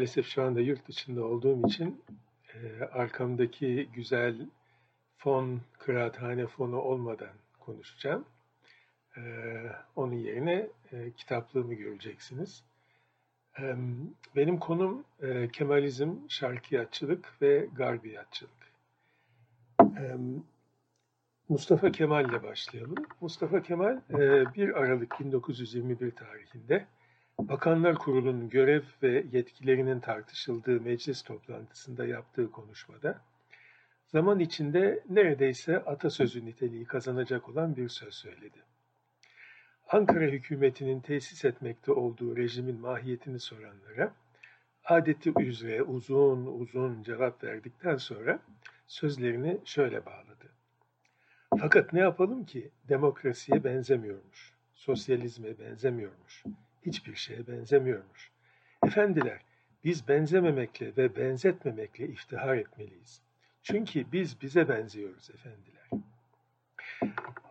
Maalesef şu anda yurt dışında olduğum için arkamdaki güzel fon, kıraathane fonu olmadan konuşacağım. Onun yerine kitaplığımı göreceksiniz. Benim konum Kemalizm, Şarkiyatçılık ve Garbiyatçılık. Mustafa Kemal ile başlayalım. Mustafa Kemal 1 e, Aralık 1921 tarihinde Bakanlar Kurulu'nun görev ve yetkilerinin tartışıldığı meclis toplantısında yaptığı konuşmada zaman içinde neredeyse atasözü niteliği kazanacak olan bir söz söyledi. Ankara hükümetinin tesis etmekte olduğu rejimin mahiyetini soranlara adeti üzere uzun uzun cevap verdikten sonra sözlerini şöyle bağladı. Fakat ne yapalım ki demokrasiye benzemiyormuş, sosyalizme benzemiyormuş, hiçbir şeye benzemiyormuş. Efendiler, biz benzememekle ve benzetmemekle iftihar etmeliyiz. Çünkü biz bize benziyoruz efendiler.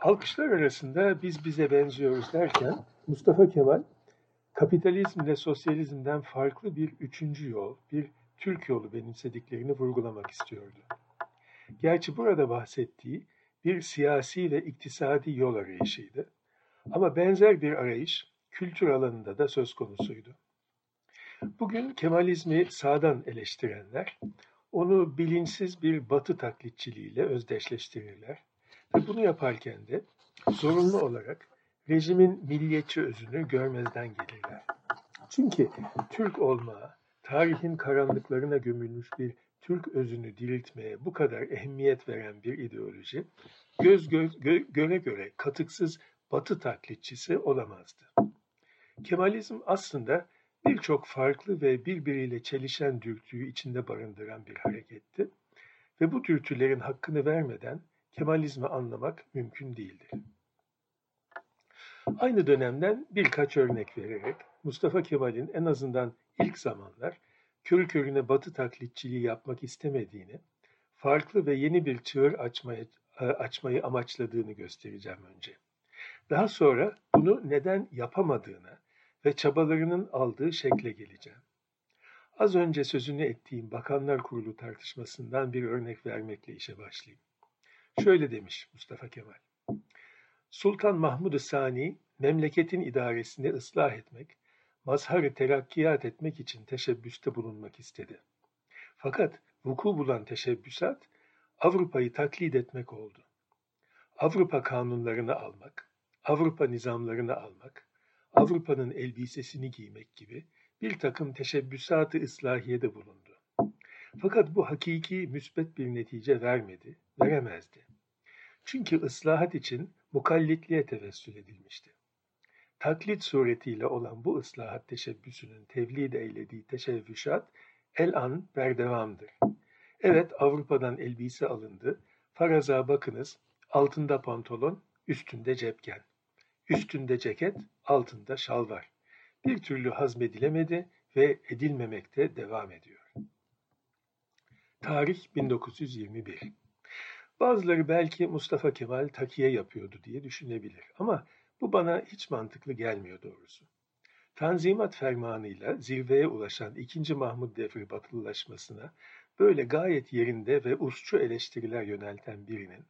Alkışlar arasında biz bize benziyoruz derken Mustafa Kemal kapitalizmle sosyalizmden farklı bir üçüncü yol, bir Türk yolu benimsediklerini vurgulamak istiyordu. Gerçi burada bahsettiği bir siyasi ve iktisadi yol arayışıydı. Ama benzer bir arayış kültür alanında da söz konusuydu. Bugün Kemalizmi sağdan eleştirenler onu bilinçsiz bir batı taklitçiliğiyle özdeşleştirirler. Ve bunu yaparken de zorunlu olarak rejimin milliyetçi özünü görmezden gelirler. Çünkü Türk olma, tarihin karanlıklarına gömülmüş bir Türk özünü diriltmeye bu kadar ehemmiyet veren bir ideoloji, göz göz gö, göre göre katıksız batı taklitçisi olamazdı. Kemalizm aslında birçok farklı ve birbiriyle çelişen dürtüyü içinde barındıran bir hareketti ve bu dürtülerin hakkını vermeden Kemalizmi anlamak mümkün değildir. Aynı dönemden birkaç örnek vererek Mustafa Kemal'in en azından ilk zamanlar körü körüne batı taklitçiliği yapmak istemediğini, farklı ve yeni bir çığır açmaya, e, açmayı amaçladığını göstereceğim önce. Daha sonra bunu neden yapamadığına ve çabalarının aldığı şekle geleceğim. Az önce sözünü ettiğim Bakanlar Kurulu tartışmasından bir örnek vermekle işe başlayayım. Şöyle demiş Mustafa Kemal. Sultan Mahmud-ı Sani memleketin idaresini ıslah etmek mazhar terakkiyat etmek için teşebbüste bulunmak istedi. Fakat vuku bulan teşebbüsat Avrupa'yı taklit etmek oldu. Avrupa kanunlarını almak, Avrupa nizamlarını almak, Avrupa'nın elbisesini giymek gibi bir takım teşebbüsatı ıslahiyede bulundu. Fakat bu hakiki müsbet bir netice vermedi, veremezdi. Çünkü ıslahat için mukallitliğe tevessül edilmişti taklit suretiyle olan bu ıslahat teşebbüsünün tevlid eylediği teşebbüsat el an berdevamdır. Evet Avrupa'dan elbise alındı. Faraza bakınız altında pantolon, üstünde cepken. Üstünde ceket, altında şal var. Bir türlü hazmedilemedi ve edilmemekte devam ediyor. Tarih 1921. Bazıları belki Mustafa Kemal takiye yapıyordu diye düşünebilir ama bu bana hiç mantıklı gelmiyor doğrusu. Tanzimat fermanıyla zirveye ulaşan 2. Mahmud devri batılılaşmasına böyle gayet yerinde ve usçu eleştiriler yönelten birinin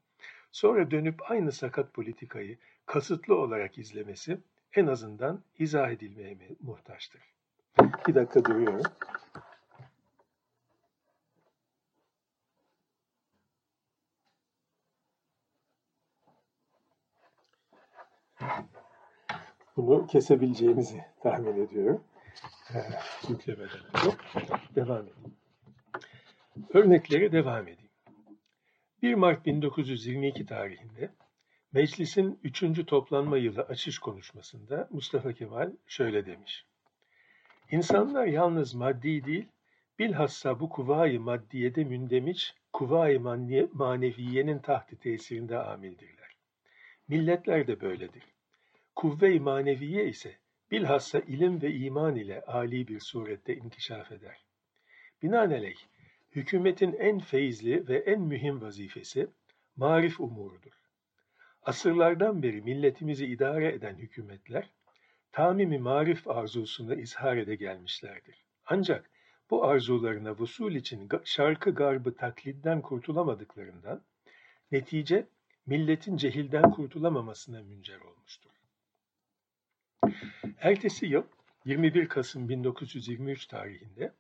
sonra dönüp aynı sakat politikayı kasıtlı olarak izlemesi en azından izah edilmeye muhtaçtır. Bir dakika duruyorum. Bunu kesebileceğimizi tahmin ediyorum. Ee, yüklemeden. Devam edeyim. Örneklere devam edeyim. 1 Mart 1922 tarihinde meclisin 3. toplanma yılı açış konuşmasında Mustafa Kemal şöyle demiş. İnsanlar yalnız maddi değil, bilhassa bu kuvayı maddiyede mündemiş, kuvayı maneviyenin tahti tesirinde amildirler. Milletler de böyledir. Kuvve-i maneviye ise bilhassa ilim ve iman ile âli bir surette inkişaf eder. Binaenaleyh, hükümetin en feyizli ve en mühim vazifesi marif umurudur. Asırlardan beri milletimizi idare eden hükümetler, tamimi marif arzusunu izhar ede gelmişlerdir. Ancak bu arzularına vusul için şarkı garbı taklitten kurtulamadıklarından, netice milletin cehilden kurtulamamasına müncer olmuştur. Ertesi yıl 21 Kasım 1923 tarihinde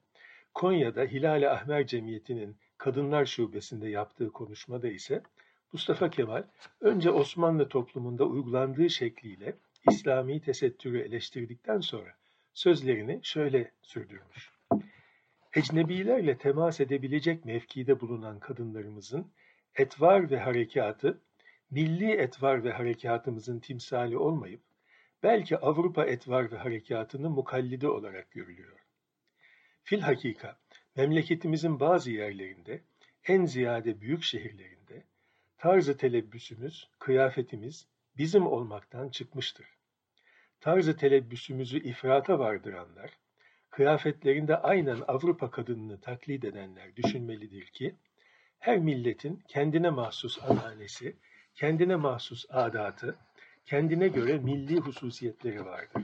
Konya'da Hilal-i Ahmer Cemiyeti'nin Kadınlar Şubesi'nde yaptığı konuşmada ise Mustafa Kemal önce Osmanlı toplumunda uygulandığı şekliyle İslami tesettürü eleştirdikten sonra sözlerini şöyle sürdürmüş. Ecnebilerle temas edebilecek mevkide bulunan kadınlarımızın etvar ve harekatı, milli etvar ve harekatımızın timsali olmayıp, belki Avrupa etvar ve harekatının mukallidi olarak görülüyor. Fil hakika, memleketimizin bazı yerlerinde, en ziyade büyük şehirlerinde, tarzı telebbüsümüz, kıyafetimiz bizim olmaktan çıkmıştır. Tarzı telebbüsümüzü ifrata vardıranlar, kıyafetlerinde aynen Avrupa kadınını taklit edenler düşünmelidir ki, her milletin kendine mahsus ananesi, kendine mahsus adatı, kendine göre milli hususiyetleri vardır.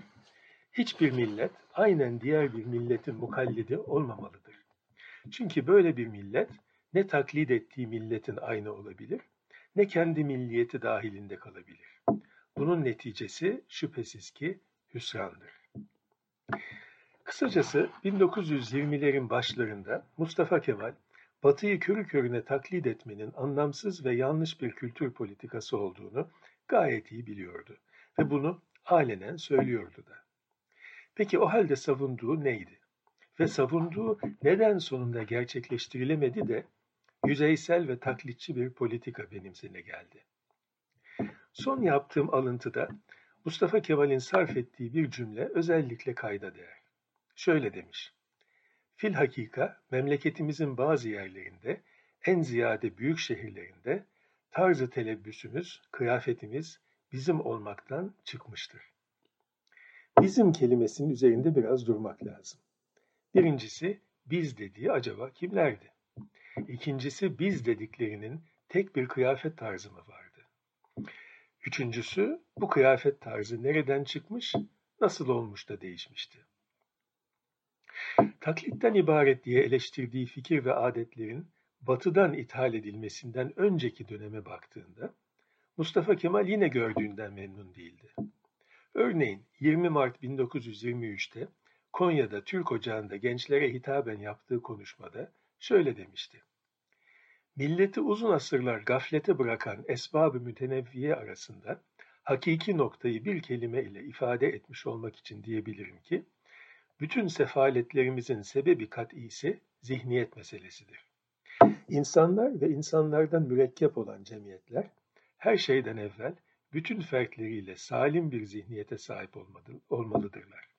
Hiçbir millet aynen diğer bir milletin mukallidi olmamalıdır. Çünkü böyle bir millet ne taklit ettiği milletin aynı olabilir, ne kendi milliyeti dahilinde kalabilir. Bunun neticesi şüphesiz ki hüsrandır. Kısacası 1920'lerin başlarında Mustafa Kemal, Batı'yı körü körüne taklit etmenin anlamsız ve yanlış bir kültür politikası olduğunu gayet iyi biliyordu ve bunu alenen söylüyordu da. Peki o halde savunduğu neydi? Ve savunduğu neden sonunda gerçekleştirilemedi de yüzeysel ve taklitçi bir politika benimsene geldi. Son yaptığım alıntıda Mustafa Kemal'in sarf ettiği bir cümle özellikle kayda değer. Şöyle demiş. Fil hakika memleketimizin bazı yerlerinde, en ziyade büyük şehirlerinde tarzı telebbüsümüz, kıyafetimiz bizim olmaktan çıkmıştır. Bizim kelimesinin üzerinde biraz durmak lazım. Birincisi biz dediği acaba kimlerdi? İkincisi biz dediklerinin tek bir kıyafet tarzı mı vardı? Üçüncüsü bu kıyafet tarzı nereden çıkmış, nasıl olmuş da değişmişti? Taklitten ibaret diye eleştirdiği fikir ve adetlerin batıdan ithal edilmesinden önceki döneme baktığında Mustafa Kemal yine gördüğünden memnun değildi. Örneğin 20 Mart 1923'te Konya'da Türk Ocağı'nda gençlere hitaben yaptığı konuşmada şöyle demişti. Milleti uzun asırlar gaflete bırakan esbab-ı mütenevviye arasında hakiki noktayı bir kelime ile ifade etmiş olmak için diyebilirim ki, bütün sefaletlerimizin sebebi kat'isi zihniyet meselesidir. İnsanlar ve insanlardan mürekkep olan cemiyetler, her şeyden evvel bütün fertleriyle salim bir zihniyete sahip olmalıdırlar.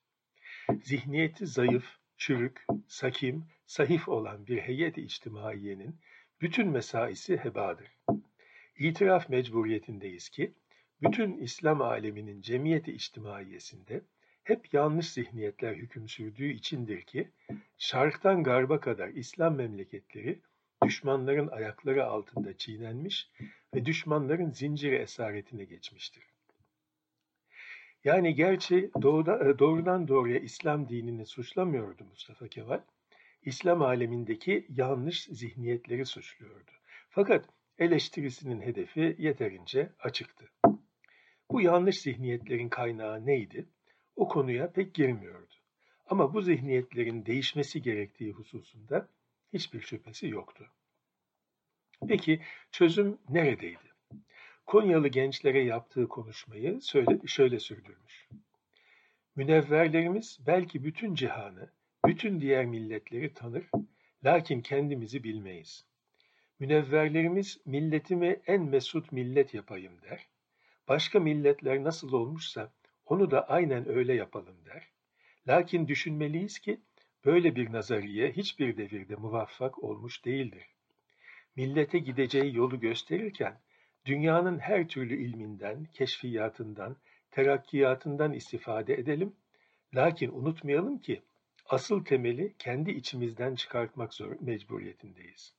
Zihniyeti zayıf, çürük, sakim, sahif olan bir heyet-i içtimaiyenin bütün mesaisi hebadır. İtiraf mecburiyetindeyiz ki, bütün İslam aleminin cemiyeti içtimaiyesinde hep yanlış zihniyetler hüküm sürdüğü içindir ki, şarktan garba kadar İslam memleketleri düşmanların ayakları altında çiğnenmiş ve düşmanların zinciri esaretine geçmiştir. Yani gerçi doğuda, e, doğrudan doğruya İslam dinini suçlamıyordu Mustafa Kemal, İslam alemindeki yanlış zihniyetleri suçluyordu. Fakat eleştirisinin hedefi yeterince açıktı. Bu yanlış zihniyetlerin kaynağı neydi? O konuya pek girmiyordu. Ama bu zihniyetlerin değişmesi gerektiği hususunda hiçbir şüphesi yoktu. Peki çözüm neredeydi? Konyalı gençlere yaptığı konuşmayı söyle, şöyle sürdürmüş. Münevverlerimiz belki bütün cihanı, bütün diğer milletleri tanır, lakin kendimizi bilmeyiz. Münevverlerimiz milletimi en mesut millet yapayım der. Başka milletler nasıl olmuşsa onu da aynen öyle yapalım der. Lakin düşünmeliyiz ki böyle bir nazariye hiçbir devirde muvaffak olmuş değildir. Millete gideceği yolu gösterirken dünyanın her türlü ilminden, keşfiyatından, terakkiyatından istifade edelim. Lakin unutmayalım ki asıl temeli kendi içimizden çıkartmak zor mecburiyetindeyiz.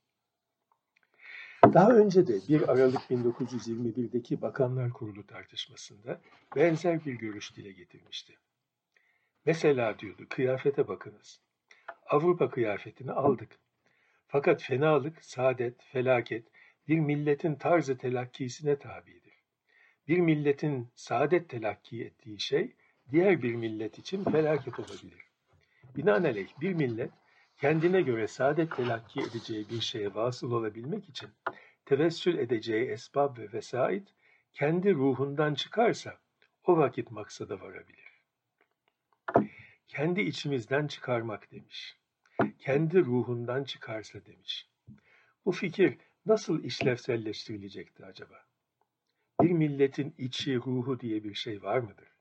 Daha önce de 1 Aralık 1921'deki Bakanlar Kurulu tartışmasında benzer bir görüş dile getirmişti. Mesela diyordu, kıyafete bakınız. Avrupa kıyafetini aldık. Fakat fenalık, saadet, felaket bir milletin tarzı telakkisine tabidir. Bir milletin saadet telakki ettiği şey diğer bir millet için felaket olabilir. Binaenaleyh bir millet kendine göre saadet telakki edeceği bir şeye vasıl olabilmek için tevessül edeceği esbab ve vesait kendi ruhundan çıkarsa o vakit maksada varabilir. Kendi içimizden çıkarmak demiş. Kendi ruhundan çıkarsa demiş. Bu fikir nasıl işlevselleştirilecekti acaba? Bir milletin içi, ruhu diye bir şey var mıdır?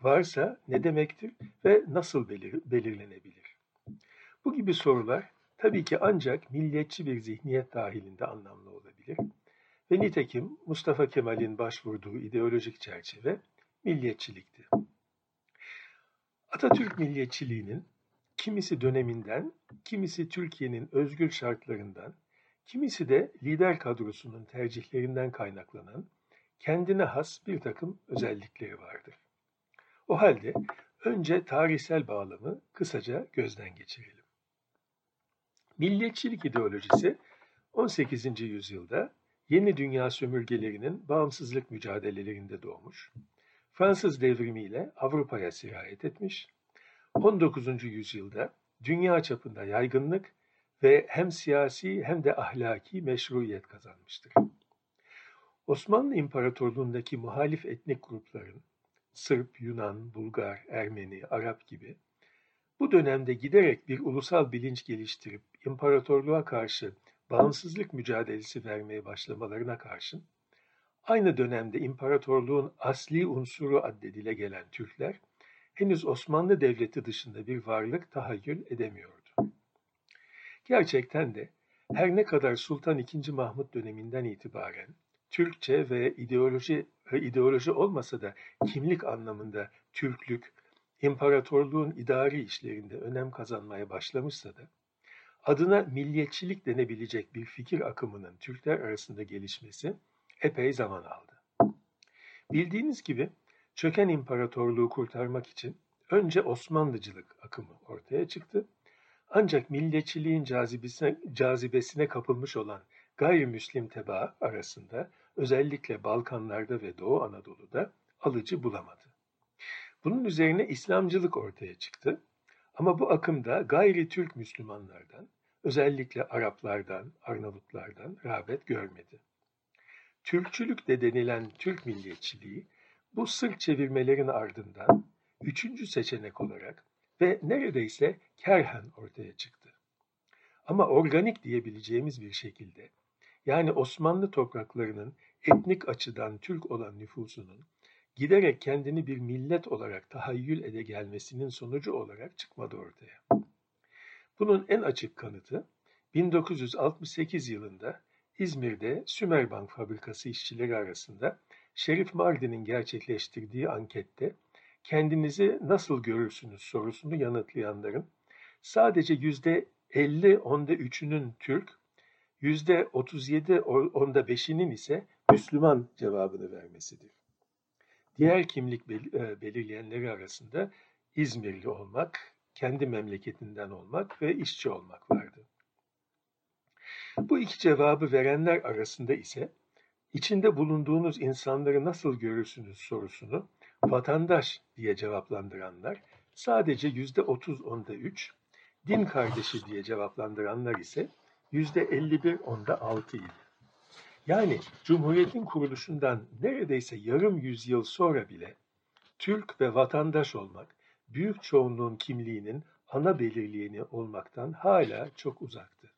Varsa ne demektir ve nasıl belir belirlenebilir? Bu gibi sorular tabii ki ancak milliyetçi bir zihniyet dahilinde anlamlı olabilir. Ve nitekim Mustafa Kemal'in başvurduğu ideolojik çerçeve milliyetçilikti. Atatürk milliyetçiliğinin kimisi döneminden, kimisi Türkiye'nin özgür şartlarından, kimisi de lider kadrosunun tercihlerinden kaynaklanan kendine has bir takım özellikleri vardır. O halde önce tarihsel bağlamı kısaca gözden geçirelim. Milliyetçilik ideolojisi 18. yüzyılda yeni dünya sömürgelerinin bağımsızlık mücadelelerinde doğmuş, Fransız devrimiyle Avrupa'ya sirayet etmiş, 19. yüzyılda dünya çapında yaygınlık ve hem siyasi hem de ahlaki meşruiyet kazanmıştır. Osmanlı İmparatorluğundaki muhalif etnik grupların Sırp, Yunan, Bulgar, Ermeni, Arap gibi bu dönemde giderek bir ulusal bilinç geliştirip imparatorluğa karşı bağımsızlık mücadelesi vermeye başlamalarına karşın aynı dönemde imparatorluğun asli unsuru addedile gelen Türkler henüz Osmanlı Devleti dışında bir varlık tahayyül edemiyordu. Gerçekten de her ne kadar Sultan II. Mahmut döneminden itibaren Türkçe ve ideoloji ideoloji olmasa da kimlik anlamında Türklük, imparatorluğun idari işlerinde önem kazanmaya başlamışsa da adına milliyetçilik denebilecek bir fikir akımının Türkler arasında gelişmesi epey zaman aldı. Bildiğiniz gibi çöken imparatorluğu kurtarmak için önce Osmanlıcılık akımı ortaya çıktı. Ancak milliyetçiliğin cazibesine, cazibesine kapılmış olan gayrimüslim tebaa arasında özellikle Balkanlarda ve Doğu Anadolu'da alıcı bulamadı. Bunun üzerine İslamcılık ortaya çıktı. Ama bu akımda gayri Türk Müslümanlardan, özellikle Araplardan, Arnavutlardan rağbet görmedi. Türkçülük de denilen Türk milliyetçiliği bu sırt çevirmelerin ardından üçüncü seçenek olarak ve neredeyse kerhen ortaya çıktı. Ama organik diyebileceğimiz bir şekilde, yani Osmanlı topraklarının etnik açıdan Türk olan nüfusunun giderek kendini bir millet olarak tahayyül ede gelmesinin sonucu olarak çıkmadı ortaya. Bunun en açık kanıtı 1968 yılında İzmir'de Sümerbank fabrikası işçileri arasında Şerif Mardin'in gerçekleştirdiği ankette kendinizi nasıl görürsünüz sorusunu yanıtlayanların sadece yüzde 50 onda 3'ünün Türk, yüzde 37 onda 5'inin ise Müslüman cevabını vermesidir. Diğer kimlik e, belirleyenleri arasında İzmirli olmak, kendi memleketinden olmak ve işçi olmak vardı. Bu iki cevabı verenler arasında ise içinde bulunduğunuz insanları nasıl görürsünüz sorusunu vatandaş diye cevaplandıranlar sadece yüzde otuz onda üç, din kardeşi diye cevaplandıranlar ise yüzde elli bir onda altı idi. Yani Cumhuriyet'in kuruluşundan neredeyse yarım yüzyıl sonra bile Türk ve vatandaş olmak büyük çoğunluğun kimliğinin ana belirleyeni olmaktan hala çok uzaktı.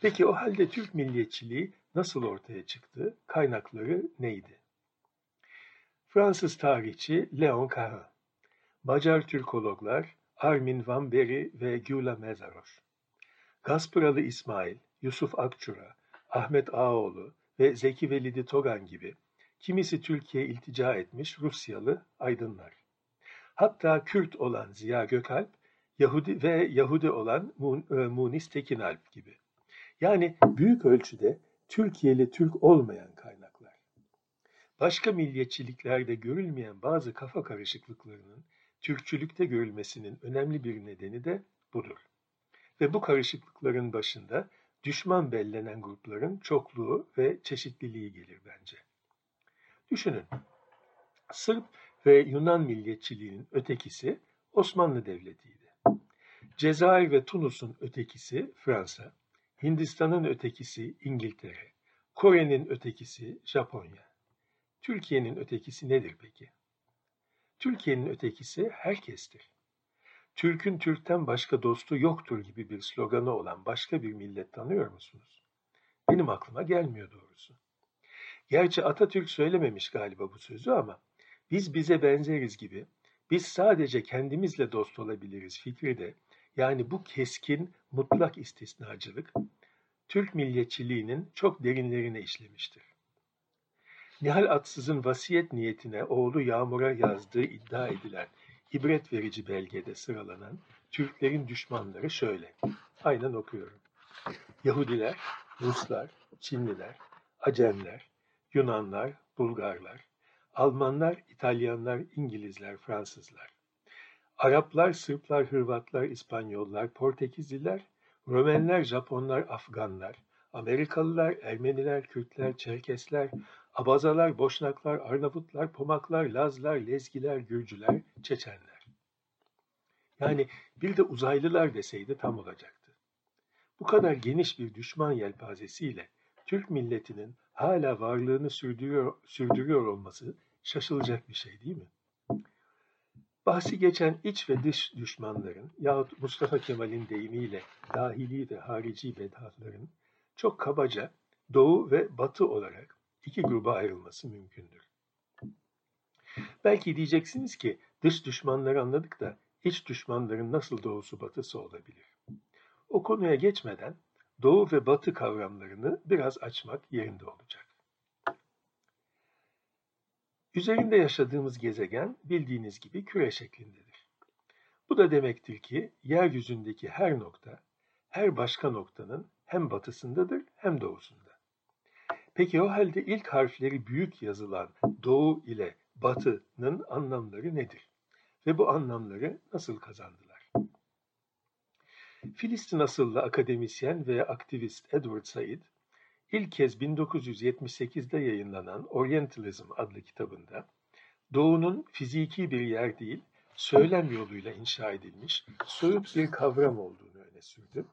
Peki o halde Türk milliyetçiliği nasıl ortaya çıktı? Kaynakları neydi? Fransız tarihçi Leon Caron, Macar Türkologlar Armin van Beri ve Gyula Mezaroş, Gaspıralı İsmail, Yusuf Akçura, Ahmet Ağoğlu ve Zeki Velidi Togan gibi kimisi Türkiye iltica etmiş Rusyalı aydınlar. Hatta Kürt olan Ziya Gökalp, Yahudi ve Yahudi olan e, Munis Tekinalp gibi. Yani büyük ölçüde Türkiye'li Türk olmayan kaynaklar. Başka milliyetçiliklerde görülmeyen bazı kafa karışıklıklarının Türkçülükte görülmesinin önemli bir nedeni de budur. Ve bu karışıklıkların başında düşman bellenen grupların çokluğu ve çeşitliliği gelir bence. Düşünün, Sırp ve Yunan milliyetçiliğinin ötekisi Osmanlı Devleti'ydi. Cezayir ve Tunus'un ötekisi Fransa, Hindistan'ın ötekisi İngiltere, Kore'nin ötekisi Japonya. Türkiye'nin ötekisi nedir peki? Türkiye'nin ötekisi herkestir. Türk'ün Türk'ten başka dostu yoktur gibi bir sloganı olan başka bir millet tanıyor musunuz? Benim aklıma gelmiyor doğrusu. Gerçi Atatürk söylememiş galiba bu sözü ama biz bize benzeriz gibi, biz sadece kendimizle dost olabiliriz fikri de, yani bu keskin, mutlak istisnacılık, Türk milliyetçiliğinin çok derinlerine işlemiştir. Nihal Atsız'ın vasiyet niyetine oğlu Yağmur'a yazdığı iddia edilen ibret verici belgede sıralanan Türklerin düşmanları şöyle. Aynen okuyorum. Yahudiler, Ruslar, Çinliler, Acemler, Yunanlar, Bulgarlar, Almanlar, İtalyanlar, İngilizler, Fransızlar. Araplar, Sırplar, Hırvatlar, İspanyollar, Portekizliler, Romenler, Japonlar, Afganlar, Amerikalılar, Ermeniler, Kürtler, Çerkesler, Abazalar, Boşnaklar, Arnavutlar, Pomaklar, Lazlar, Lezgiler, Gürcüler, Çeçenler. Yani bir de uzaylılar deseydi tam olacaktı. Bu kadar geniş bir düşman yelpazesiyle Türk milletinin hala varlığını sürdürüyor, sürdürüyor olması şaşılacak bir şey değil mi? Bahsi geçen iç ve dış düşmanların yahut Mustafa Kemal'in deyimiyle dahili ve harici bedhatların çok kabaca doğu ve batı olarak iki gruba ayrılması mümkündür. Belki diyeceksiniz ki dış düşmanları anladık da iç düşmanların nasıl doğusu batısı olabilir? O konuya geçmeden doğu ve batı kavramlarını biraz açmak yerinde olacak. Üzerinde yaşadığımız gezegen bildiğiniz gibi küre şeklindedir. Bu da demektir ki yeryüzündeki her nokta, her başka noktanın hem batısındadır hem doğusunda. Peki o halde ilk harfleri büyük yazılan doğu ile batının anlamları nedir? Ve bu anlamları nasıl kazandılar? Filistin asıllı akademisyen ve aktivist Edward Said, ilk kez 1978'de yayınlanan Orientalism adlı kitabında, Doğu'nun fiziki bir yer değil, söylem yoluyla inşa edilmiş soyut bir kavram olduğunu öne sürdü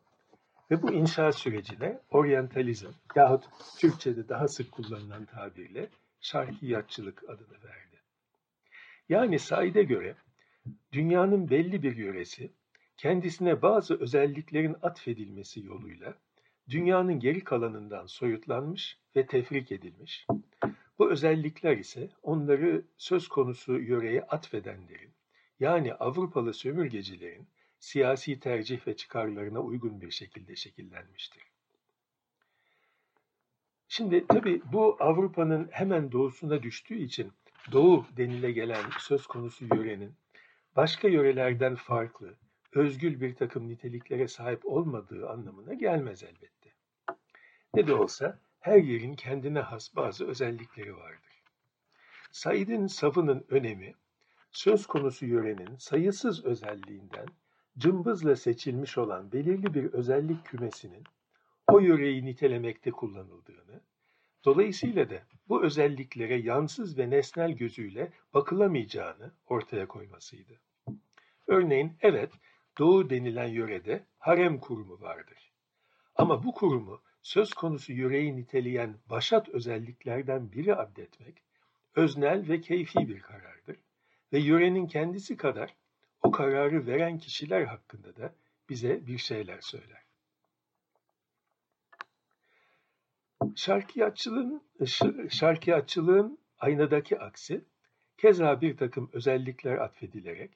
ve bu inşa sürecine oryantalizm yahut Türkçe'de daha sık kullanılan tabirle şarkiyatçılık adını verdi. Yani Said'e göre dünyanın belli bir yöresi kendisine bazı özelliklerin atfedilmesi yoluyla dünyanın geri kalanından soyutlanmış ve tefrik edilmiş. Bu özellikler ise onları söz konusu yöreye atfedenlerin yani Avrupalı sömürgecilerin siyasi tercih ve çıkarlarına uygun bir şekilde şekillenmiştir. Şimdi tabii bu Avrupa'nın hemen doğusuna düştüğü için doğu denile gelen söz konusu yörenin başka yörelerden farklı, özgül bir takım niteliklere sahip olmadığı anlamına gelmez elbette. Ne de olsa her yerin kendine has bazı özellikleri vardır. Said'in savının önemi, söz konusu yörenin sayısız özelliğinden cımbızla seçilmiş olan belirli bir özellik kümesinin o yöreyi nitelemekte kullanıldığını, dolayısıyla da bu özelliklere yansız ve nesnel gözüyle bakılamayacağını ortaya koymasıydı. Örneğin evet Doğu denilen yörede harem kurumu vardır. Ama bu kurumu söz konusu yöreyi niteleyen başat özelliklerden biri addetmek öznel ve keyfi bir karardır ve yörenin kendisi kadar o kararı veren kişiler hakkında da bize bir şeyler söyler. Şarkiyatçılığın, şarkiyatçılığın aynadaki aksi, keza bir takım özellikler atfedilerek,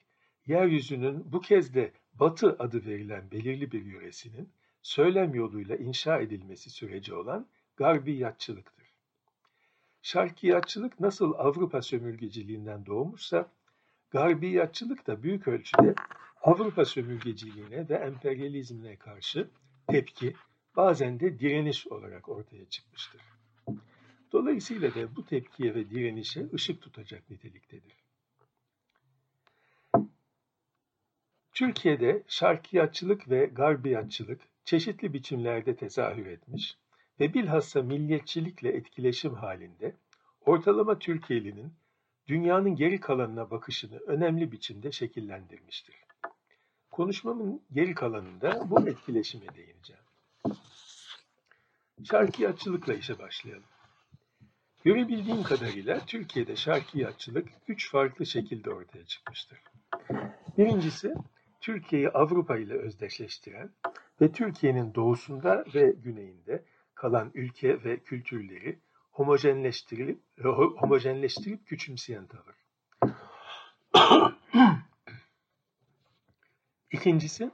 yeryüzünün bu kez de Batı adı verilen belirli bir yöresinin söylem yoluyla inşa edilmesi süreci olan Garbiyatçılıktır. Şarkiyatçılık nasıl Avrupa sömürgeciliğinden doğmuşsa, Garbiyatçılık da büyük ölçüde Avrupa sömürgeciliğine ve emperyalizmine karşı tepki, bazen de direniş olarak ortaya çıkmıştır. Dolayısıyla da bu tepkiye ve direnişe ışık tutacak niteliktedir. Türkiye'de şarkiyatçılık ve garbiyatçılık çeşitli biçimlerde tezahür etmiş ve bilhassa milliyetçilikle etkileşim halinde ortalama Türkiye'linin dünyanın geri kalanına bakışını önemli biçimde şekillendirmiştir. Konuşmamın geri kalanında bu etkileşime değineceğim. Şarkiyatçılıkla işe başlayalım. Görebildiğim kadarıyla Türkiye'de şarkiyatçılık üç farklı şekilde ortaya çıkmıştır. Birincisi, Türkiye'yi Avrupa ile özdeşleştiren ve Türkiye'nin doğusunda ve güneyinde kalan ülke ve kültürleri homojenleştirip, homojenleştirip küçümseyen tavır. İkincisi,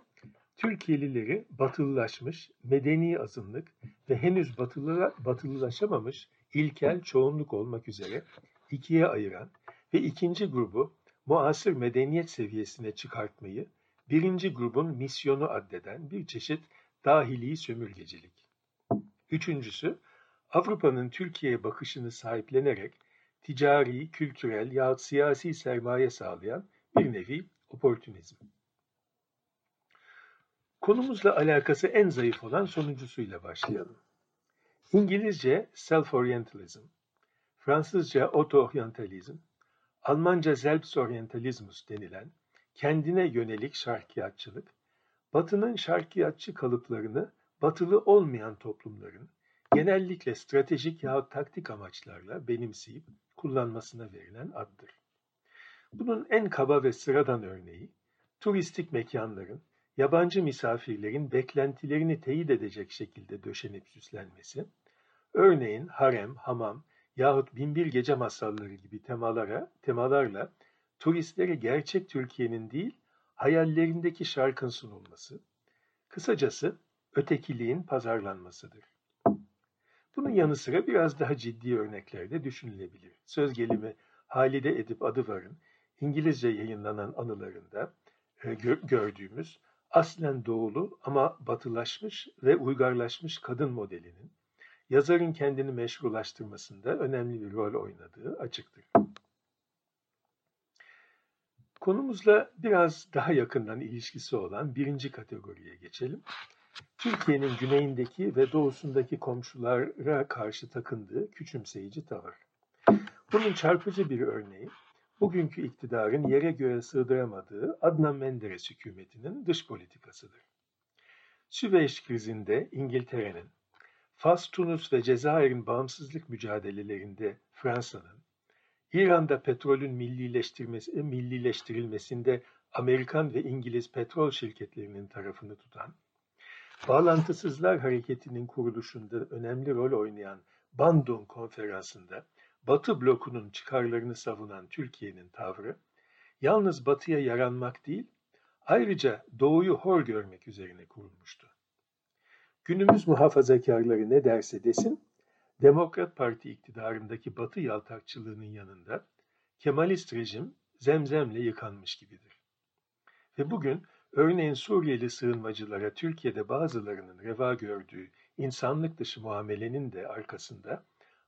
Türkiye'lileri batılılaşmış, medeni azınlık ve henüz batılı, batılılaşamamış ilkel çoğunluk olmak üzere ikiye ayıran ve ikinci grubu muasır medeniyet seviyesine çıkartmayı birinci grubun misyonu addeden bir çeşit dahili sömürgecilik. Üçüncüsü, Avrupa'nın Türkiye'ye bakışını sahiplenerek ticari, kültürel ya siyasi sermaye sağlayan bir nevi oportunizm. Konumuzla alakası en zayıf olan sonuncusuyla başlayalım. İngilizce self-orientalism, Fransızca auto-orientalizm, Almanca Selbstorientalismus denilen kendine yönelik şarkiyatçılık, Batı'nın şarkiyatçı kalıplarını batılı olmayan toplumların genellikle stratejik yahut taktik amaçlarla benimseyip kullanmasına verilen addır. Bunun en kaba ve sıradan örneği, turistik mekanların yabancı misafirlerin beklentilerini teyit edecek şekilde döşenip süslenmesi, örneğin harem, hamam yahut binbir gece masalları gibi temalara, temalarla turistlere gerçek Türkiye'nin değil, hayallerindeki şarkın sunulması, kısacası ötekiliğin pazarlanmasıdır. Bunun yanı sıra biraz daha ciddi örneklerde düşünülebilir. Söz gelimi Halide Edip Adıvar'ın İngilizce yayınlanan anılarında e, gördüğümüz aslen doğulu ama batılaşmış ve uygarlaşmış kadın modelinin yazarın kendini meşrulaştırmasında önemli bir rol oynadığı açıktır. Konumuzla biraz daha yakından ilişkisi olan birinci kategoriye geçelim. Türkiye'nin güneyindeki ve doğusundaki komşulara karşı takındığı küçümseyici tavır. Bunun çarpıcı bir örneği bugünkü iktidarın yere göğe sığdıramadığı Adnan Menderes hükümetinin dış politikasıdır. Süveyş krizinde İngiltere'nin, Fas, Tunus ve Cezayir'in bağımsızlık mücadelelerinde Fransa'nın, İran'da petrolün millileştirilmesinde Amerikan ve İngiliz petrol şirketlerinin tarafını tutan, Bağlantısızlar Hareketi'nin kuruluşunda önemli rol oynayan Bandung Konferansı'nda Batı blokunun çıkarlarını savunan Türkiye'nin tavrı, yalnız Batı'ya yaranmak değil, ayrıca Doğu'yu hor görmek üzerine kurulmuştu. Günümüz muhafazakarları ne derse desin, Demokrat Parti iktidarındaki Batı yaltakçılığının yanında Kemalist rejim zemzemle yıkanmış gibidir. Ve bugün örneğin Suriyeli sığınmacılara Türkiye'de bazılarının reva gördüğü insanlık dışı muamelenin de arkasında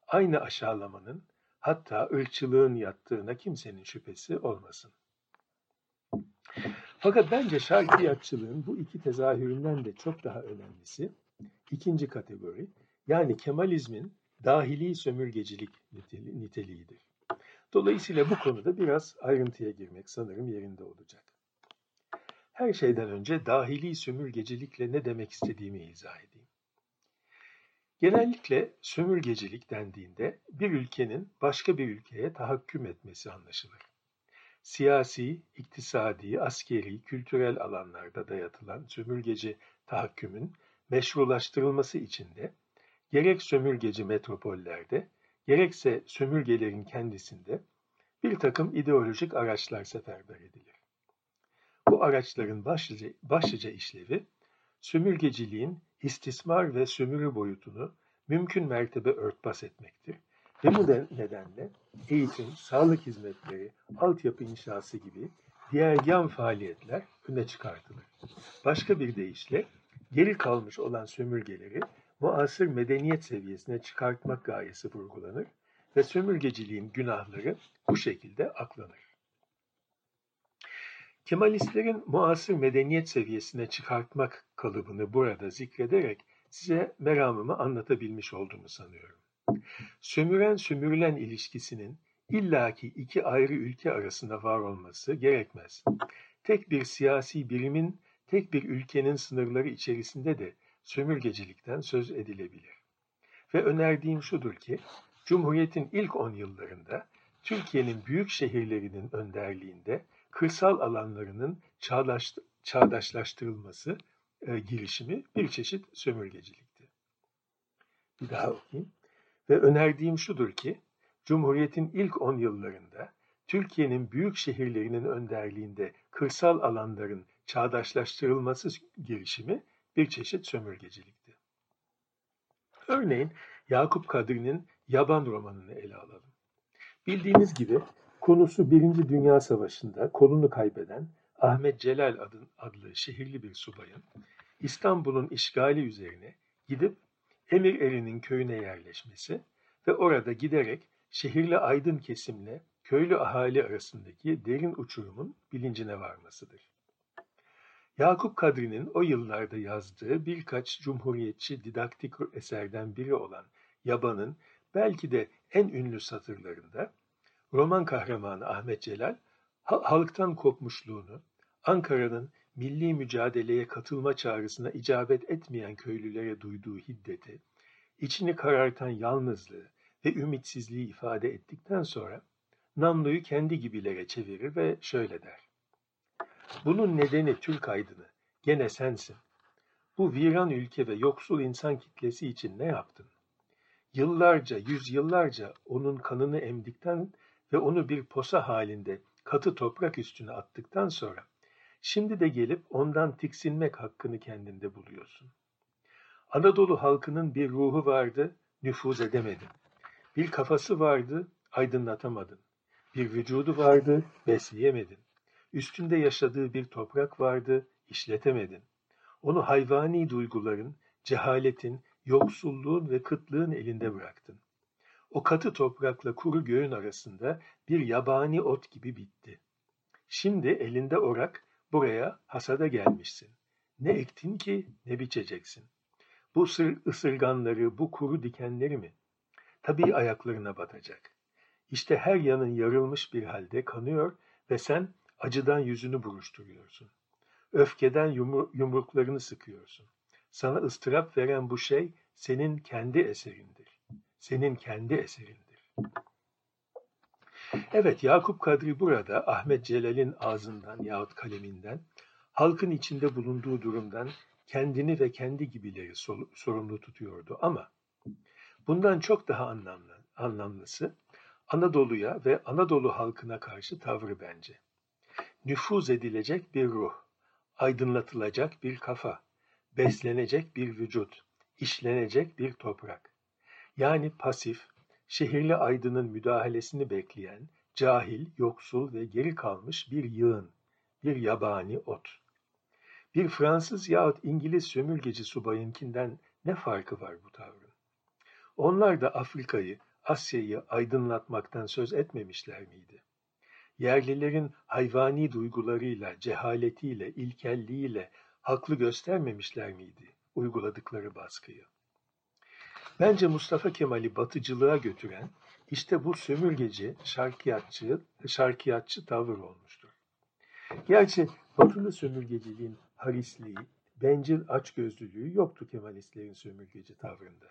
aynı aşağılamanın hatta ırkçılığın yattığına kimsenin şüphesi olmasın. Fakat bence şarkiyatçılığın bu iki tezahüründen de çok daha önemlisi ikinci kategori yani Kemalizmin dahili sömürgecilik niteliğidir. Dolayısıyla bu konuda biraz ayrıntıya girmek sanırım yerinde olacak. Her şeyden önce dahili sömürgecilikle ne demek istediğimi izah edeyim. Genellikle sömürgecilik dendiğinde bir ülkenin başka bir ülkeye tahakküm etmesi anlaşılır. Siyasi, iktisadi, askeri, kültürel alanlarda dayatılan sömürgeci tahakkümün meşrulaştırılması için de gerek sömürgeci metropollerde, gerekse sömürgelerin kendisinde bir takım ideolojik araçlar seferber edilir. Bu araçların başlıca, başlıca işlevi, sömürgeciliğin istismar ve sömürü boyutunu mümkün mertebe örtbas etmektir. Ve bu nedenle eğitim, sağlık hizmetleri, altyapı inşası gibi diğer yan faaliyetler öne çıkartılır. Başka bir deyişle geri kalmış olan sömürgeleri muasır medeniyet seviyesine çıkartmak gayesi vurgulanır ve sömürgeciliğin günahları bu şekilde aklanır. Kemalistlerin muasır medeniyet seviyesine çıkartmak kalıbını burada zikrederek size meramımı anlatabilmiş olduğumu sanıyorum. Sömüren sömürülen ilişkisinin illaki iki ayrı ülke arasında var olması gerekmez. Tek bir siyasi birimin, tek bir ülkenin sınırları içerisinde de sömürgecilikten söz edilebilir. Ve önerdiğim şudur ki, Cumhuriyet'in ilk on yıllarında Türkiye'nin büyük şehirlerinin önderliğinde kırsal alanlarının çağdaş, çağdaşlaştırılması e, girişimi bir çeşit sömürgecilikti. Bir daha okuyayım. Ve önerdiğim şudur ki, Cumhuriyet'in ilk on yıllarında Türkiye'nin büyük şehirlerinin önderliğinde kırsal alanların çağdaşlaştırılması girişimi bir çeşit sömürgecilikti. Örneğin Yakup Kadri'nin Yaban romanını ele alalım. Bildiğiniz gibi konusu Birinci Dünya Savaşı'nda kolunu kaybeden Ahmet Celal adın, adlı şehirli bir subayın İstanbul'un işgali üzerine gidip Emir Eri'nin köyüne yerleşmesi ve orada giderek şehirli aydın kesimle köylü ahali arasındaki derin uçurumun bilincine varmasıdır. Yakup Kadri'nin o yıllarda yazdığı birkaç cumhuriyetçi didaktik eserden biri olan Yaban'ın belki de en ünlü satırlarında roman kahramanı Ahmet Celal halktan kopmuşluğunu, Ankara'nın milli mücadeleye katılma çağrısına icabet etmeyen köylülere duyduğu hiddeti, içini karartan yalnızlığı ve ümitsizliği ifade ettikten sonra namluyu kendi gibilere çevirir ve şöyle der. Bunun nedeni Türk aydını, gene sensin. Bu viran ülke ve yoksul insan kitlesi için ne yaptın? Yıllarca, yüzyıllarca onun kanını emdikten ve onu bir posa halinde katı toprak üstüne attıktan sonra şimdi de gelip ondan tiksinmek hakkını kendinde buluyorsun. Anadolu halkının bir ruhu vardı, nüfuz edemedin. Bir kafası vardı, aydınlatamadın. Bir vücudu vardı, besleyemedin. Üstünde yaşadığı bir toprak vardı, işletemedin. Onu hayvani duyguların, cehaletin, yoksulluğun ve kıtlığın elinde bıraktın. O katı toprakla kuru göğün arasında bir yabani ot gibi bitti. Şimdi elinde orak buraya hasada gelmişsin. Ne ektin ki ne biçeceksin. Bu sır ısırganları, bu kuru dikenleri mi? Tabii ayaklarına batacak. İşte her yanın yarılmış bir halde kanıyor ve sen acıdan yüzünü buruşturuyorsun. Öfkeden yumru yumruklarını sıkıyorsun. Sana ıstırap veren bu şey senin kendi eserindir. Senin kendi eserindir. Evet Yakup Kadri burada Ahmet Celal'in ağzından yahut kaleminden halkın içinde bulunduğu durumdan kendini ve kendi gibileri sorumlu tutuyordu ama bundan çok daha anlamlı, anlamlısı Anadolu'ya ve Anadolu halkına karşı tavrı bence. Nüfuz edilecek bir ruh, aydınlatılacak bir kafa, beslenecek bir vücut, işlenecek bir toprak. Yani pasif, şehirli aydının müdahalesini bekleyen, cahil, yoksul ve geri kalmış bir yığın, bir yabani ot. Bir Fransız yahut İngiliz sömürgeci subayınkinden ne farkı var bu tavrın? Onlar da Afrika'yı, Asya'yı aydınlatmaktan söz etmemişler miydi? Yerlilerin hayvani duygularıyla, cehaletiyle, ilkelliğiyle haklı göstermemişler miydi uyguladıkları baskıyı? Bence Mustafa Kemal'i batıcılığa götüren işte bu sömürgeci, şarkiyatçı, şarkiyatçı tavır olmuştur. Gerçi batılı sömürgeciliğin harisliği, bencil açgözlülüğü yoktu Kemalistlerin sömürgeci tavrında.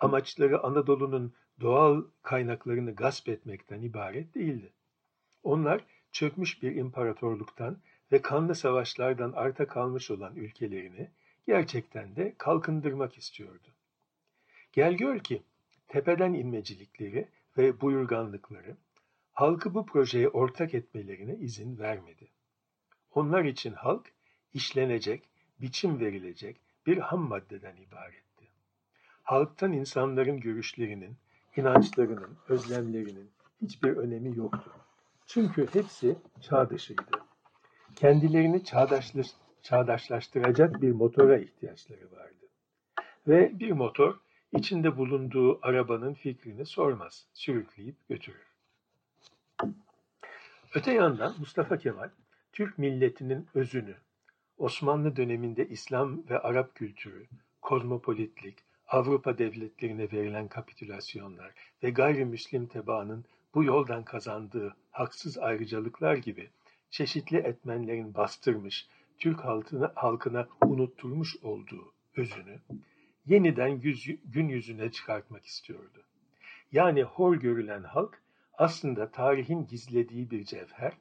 Amaçları Anadolu'nun doğal kaynaklarını gasp etmekten ibaret değildi. Onlar çökmüş bir imparatorluktan ve kanlı savaşlardan arta kalmış olan ülkelerini gerçekten de kalkındırmak istiyordu. Gel gör ki tepeden inmecilikleri ve buyurganlıkları halkı bu projeye ortak etmelerine izin vermedi. Onlar için halk işlenecek, biçim verilecek bir ham maddeden ibaretti. Halktan insanların görüşlerinin, inançlarının, özlemlerinin hiçbir önemi yoktu. Çünkü hepsi çağ dışıydı. Kendilerini çağdaşlaş, çağdaşlaştıracak bir motora ihtiyaçları vardı. Ve bir motor içinde bulunduğu arabanın fikrini sormaz, sürükleyip götürür. Öte yandan Mustafa Kemal, Türk milletinin özünü, Osmanlı döneminde İslam ve Arap kültürü, kozmopolitlik, Avrupa devletlerine verilen kapitülasyonlar ve gayrimüslim tebaanın bu yoldan kazandığı haksız ayrıcalıklar gibi çeşitli etmenlerin bastırmış, Türk halkına, halkına unutturmuş olduğu özünü yeniden yüz, gün yüzüne çıkartmak istiyordu. Yani hor görülen halk aslında tarihin gizlediği bir cevher,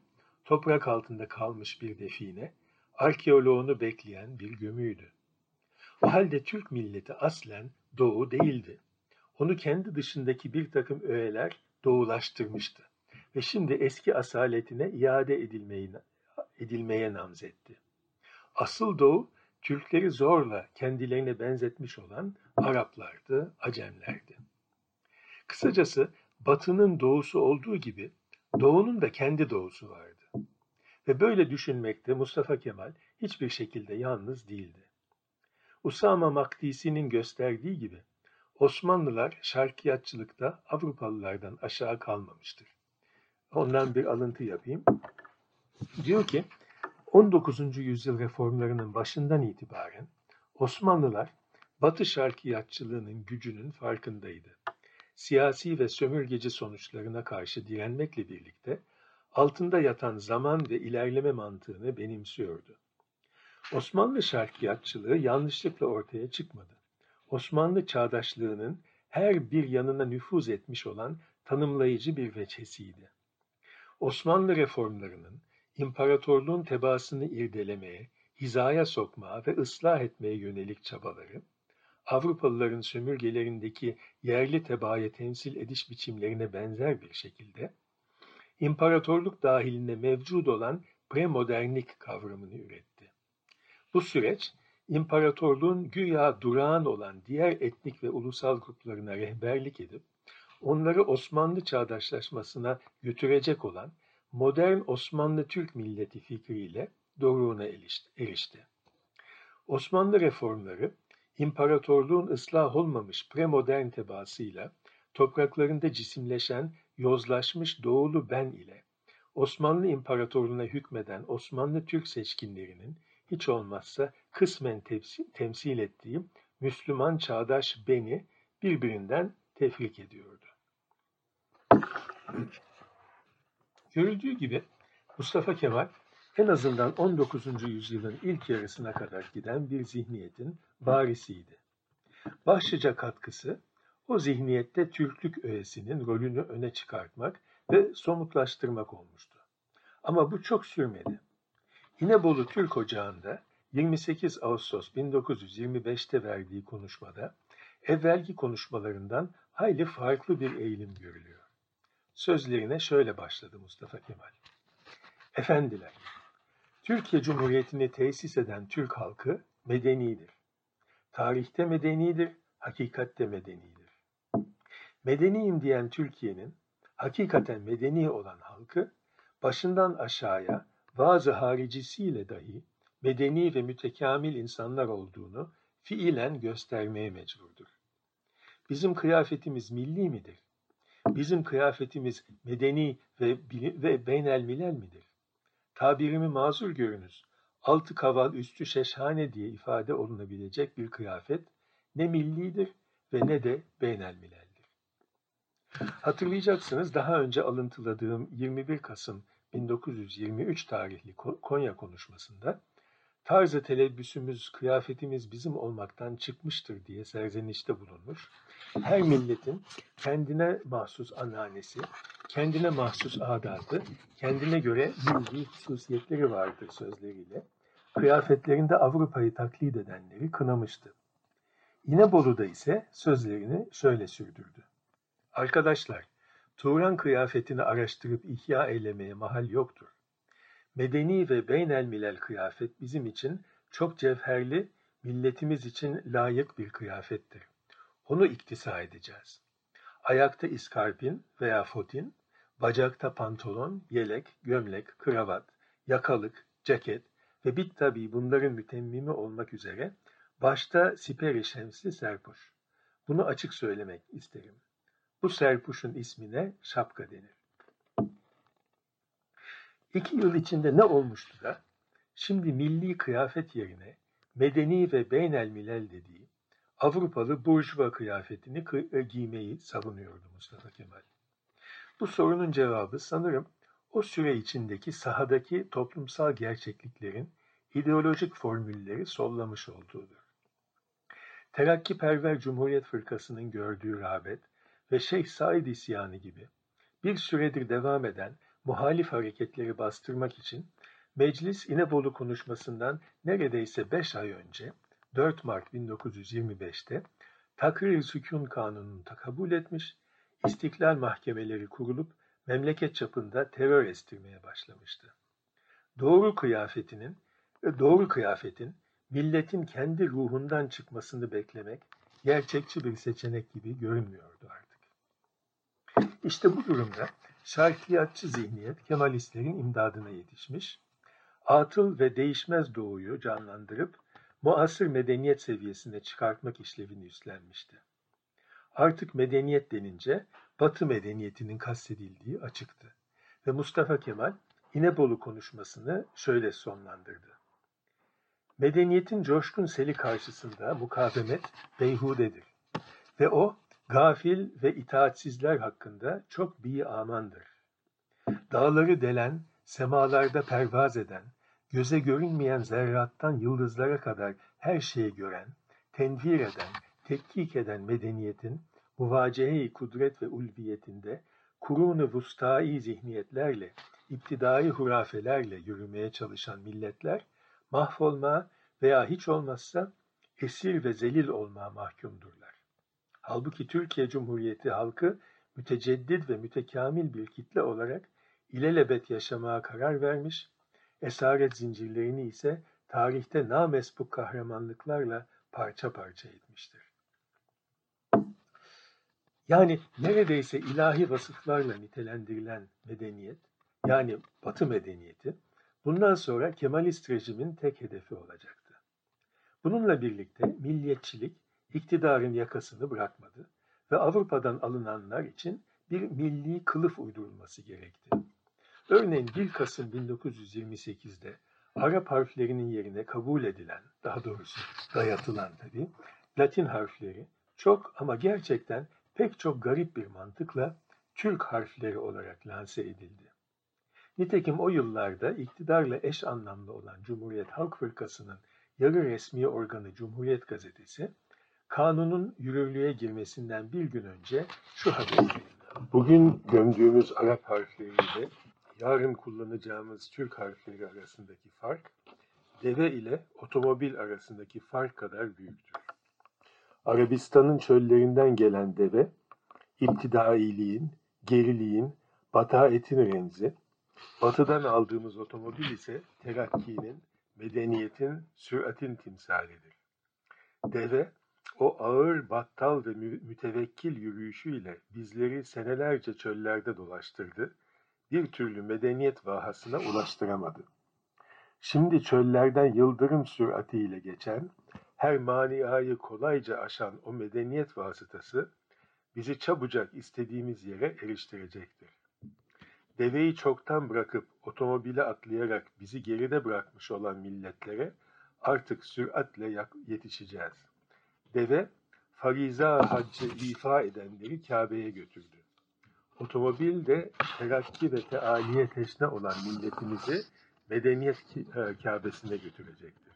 toprak altında kalmış bir define, arkeoloğunu bekleyen bir gömüydü. O halde Türk milleti aslen doğu değildi. Onu kendi dışındaki bir takım öğeler doğulaştırmıştı ve şimdi eski asaletine iade edilmeyi, edilmeye namzetti. Asıl doğu Türkleri zorla kendilerine benzetmiş olan Araplardı, Acemlerdi. Kısacası Batı'nın doğusu olduğu gibi Doğu'nun da kendi doğusu vardı. Ve böyle düşünmekte Mustafa Kemal hiçbir şekilde yalnız değildi. Usama Makdisi'nin gösterdiği gibi Osmanlılar şarkiyatçılıkta Avrupalılardan aşağı kalmamıştır. Ondan bir alıntı yapayım. Diyor ki 19. yüzyıl reformlarının başından itibaren Osmanlılar Batı şarkiyatçılığının gücünün farkındaydı. Siyasi ve sömürgeci sonuçlarına karşı direnmekle birlikte altında yatan zaman ve ilerleme mantığını benimsiyordu. Osmanlı şarkiyatçılığı yanlışlıkla ortaya çıkmadı. Osmanlı çağdaşlığının her bir yanına nüfuz etmiş olan tanımlayıcı bir veçesiydi. Osmanlı reformlarının imparatorluğun tebaasını irdelemeye, hizaya sokmaya ve ıslah etmeye yönelik çabaları, Avrupalıların sömürgelerindeki yerli tebaaya temsil ediş biçimlerine benzer bir şekilde, imparatorluk dahilinde mevcud olan premodernlik kavramını üretti. Bu süreç, imparatorluğun güya durağan olan diğer etnik ve ulusal gruplarına rehberlik edip, onları Osmanlı çağdaşlaşmasına götürecek olan modern Osmanlı Türk milleti fikriyle doruğuna erişti. Osmanlı reformları, imparatorluğun ıslah olmamış premodern tebaasıyla topraklarında cisimleşen yozlaşmış doğulu ben ile Osmanlı İmparatorluğu'na hükmeden Osmanlı Türk seçkinlerinin hiç olmazsa kısmen temsil, temsil ettiği Müslüman çağdaş beni birbirinden tefrik ediyordu. Görüldüğü gibi Mustafa Kemal en azından 19. yüzyılın ilk yarısına kadar giden bir zihniyetin varisiydi. Başlıca katkısı o zihniyette Türklük öğesinin rolünü öne çıkartmak ve somutlaştırmak olmuştu. Ama bu çok sürmedi. İnebolu Türk Ocağı'nda 28 Ağustos 1925'te verdiği konuşmada evvelki konuşmalarından hayli farklı bir eğilim görülüyor. Sözlerine şöyle başladı Mustafa Kemal. Efendiler, Türkiye Cumhuriyeti'ni tesis eden Türk halkı medenidir. Tarihte medenidir, hakikatte medenidir. Medeniyim diyen Türkiye'nin hakikaten medeni olan halkı başından aşağıya bazı haricisiyle dahi medeni ve mütekamil insanlar olduğunu fiilen göstermeye mecburdur. Bizim kıyafetimiz milli midir? Bizim kıyafetimiz medeni ve, ve beynel milel midir? Tabirimi mazur görünüz. Altı kaval üstü şeşhane diye ifade olunabilecek bir kıyafet ne millidir ve ne de beynel mileldir. Hatırlayacaksınız daha önce alıntıladığım 21 Kasım 1923 tarihli Konya konuşmasında tarzı telebbüsümüz, kıyafetimiz bizim olmaktan çıkmıştır diye serzenişte bulunmuş. Her milletin kendine mahsus anneannesi, kendine mahsus adatı, kendine göre milli hususiyetleri vardır sözleriyle. Kıyafetlerinde Avrupa'yı taklit edenleri kınamıştı. İnebolu'da ise sözlerini şöyle sürdürdü. Arkadaşlar, Turan kıyafetini araştırıp ihya eylemeye mahal yoktur. Medeni ve beynelmilel kıyafet bizim için çok cevherli, milletimiz için layık bir kıyafettir. Onu iktisa edeceğiz. Ayakta iskarpin veya fotin, bacakta pantolon, yelek, gömlek, kravat, yakalık, ceket ve bit tabi bunların mütemmimi olmak üzere başta siperi şemsi serpuş. Bunu açık söylemek isterim. Bu serpuşun ismine şapka denir. İki yıl içinde ne olmuştu da şimdi milli kıyafet yerine medeni ve beynelmilel dediği Avrupalı burjuva kıyafetini e, giymeyi savunuyordu Mustafa Kemal. Bu sorunun cevabı sanırım o süre içindeki sahadaki toplumsal gerçekliklerin ideolojik formülleri sollamış olduğudur. Terakkiperver Cumhuriyet Fırkası'nın gördüğü rağbet ve Şeyh Said isyanı gibi bir süredir devam eden muhalif hareketleri bastırmak için Meclis İnebolu konuşmasından neredeyse 5 ay önce 4 Mart 1925'te Takrir Sükun Kanunu'nu kabul etmiş, istiklal mahkemeleri kurulup memleket çapında terör estirmeye başlamıştı. Doğru kıyafetinin doğru kıyafetin milletin kendi ruhundan çıkmasını beklemek gerçekçi bir seçenek gibi görünmüyordu artık. İşte bu durumda şarkiyatçı zihniyet Kemalistlerin imdadına yetişmiş, atıl ve değişmez doğuyu canlandırıp muasır medeniyet seviyesine çıkartmak işlevini üstlenmişti. Artık medeniyet denince Batı medeniyetinin kastedildiği açıktı ve Mustafa Kemal İnebolu konuşmasını şöyle sonlandırdı. Medeniyetin coşkun seli karşısında mukavemet beyhudedir ve o gafil ve itaatsizler hakkında çok bi amandır. Dağları delen, semalarda pervaz eden, göze görünmeyen zerrattan yıldızlara kadar her şeyi gören, tenvir eden, tetkik eden medeniyetin muvacehe-i kudret ve ulviyetinde kurun-u vustai zihniyetlerle, iptidai hurafelerle yürümeye çalışan milletler mahvolma veya hiç olmazsa esir ve zelil olmaya mahkumdurlar. Halbuki Türkiye Cumhuriyeti halkı müteceddid ve mütekamil bir kitle olarak ilelebet yaşamaya karar vermiş, esaret zincirlerini ise tarihte namesbuk kahramanlıklarla parça parça etmiştir. Yani neredeyse ilahi vasıflarla nitelendirilen medeniyet, yani Batı medeniyeti, bundan sonra Kemalist rejimin tek hedefi olacaktı. Bununla birlikte milliyetçilik iktidarın yakasını bırakmadı ve Avrupa'dan alınanlar için bir milli kılıf uydurulması gerekti. Örneğin 1 Kasım 1928'de Arap harflerinin yerine kabul edilen, daha doğrusu dayatılan tabii, Latin harfleri çok ama gerçekten pek çok garip bir mantıkla Türk harfleri olarak lanse edildi. Nitekim o yıllarda iktidarla eş anlamlı olan Cumhuriyet Halk Fırkası'nın yarı resmi organı Cumhuriyet Gazetesi, kanunun yürürlüğe girmesinden bir gün önce şu haberi. Bugün gömdüğümüz Arap harfleriyle yarın kullanacağımız Türk harfleri arasındaki fark, deve ile otomobil arasındaki fark kadar büyüktür. Arabistan'ın çöllerinden gelen deve, iptidailiğin, geriliğin, bataetin remzi, batıdan aldığımız otomobil ise terakkinin, medeniyetin, süratin timsalidir. Deve, o ağır, battal ve mütevekkil yürüyüşüyle bizleri senelerce çöllerde dolaştırdı, bir türlü medeniyet vahasına ulaştıramadı. Şimdi çöllerden yıldırım süratiyle geçen, her maniayı kolayca aşan o medeniyet vasıtası bizi çabucak istediğimiz yere eriştirecektir. Deveyi çoktan bırakıp otomobile atlayarak bizi geride bırakmış olan milletlere artık süratle yetişeceğiz. Deve, fariza haccı ifa edenleri Kabe'ye götürdü. Otomobil de terakki ve tealiye teşne olan milletimizi medeniyet e, Kabe'sine götürecektir.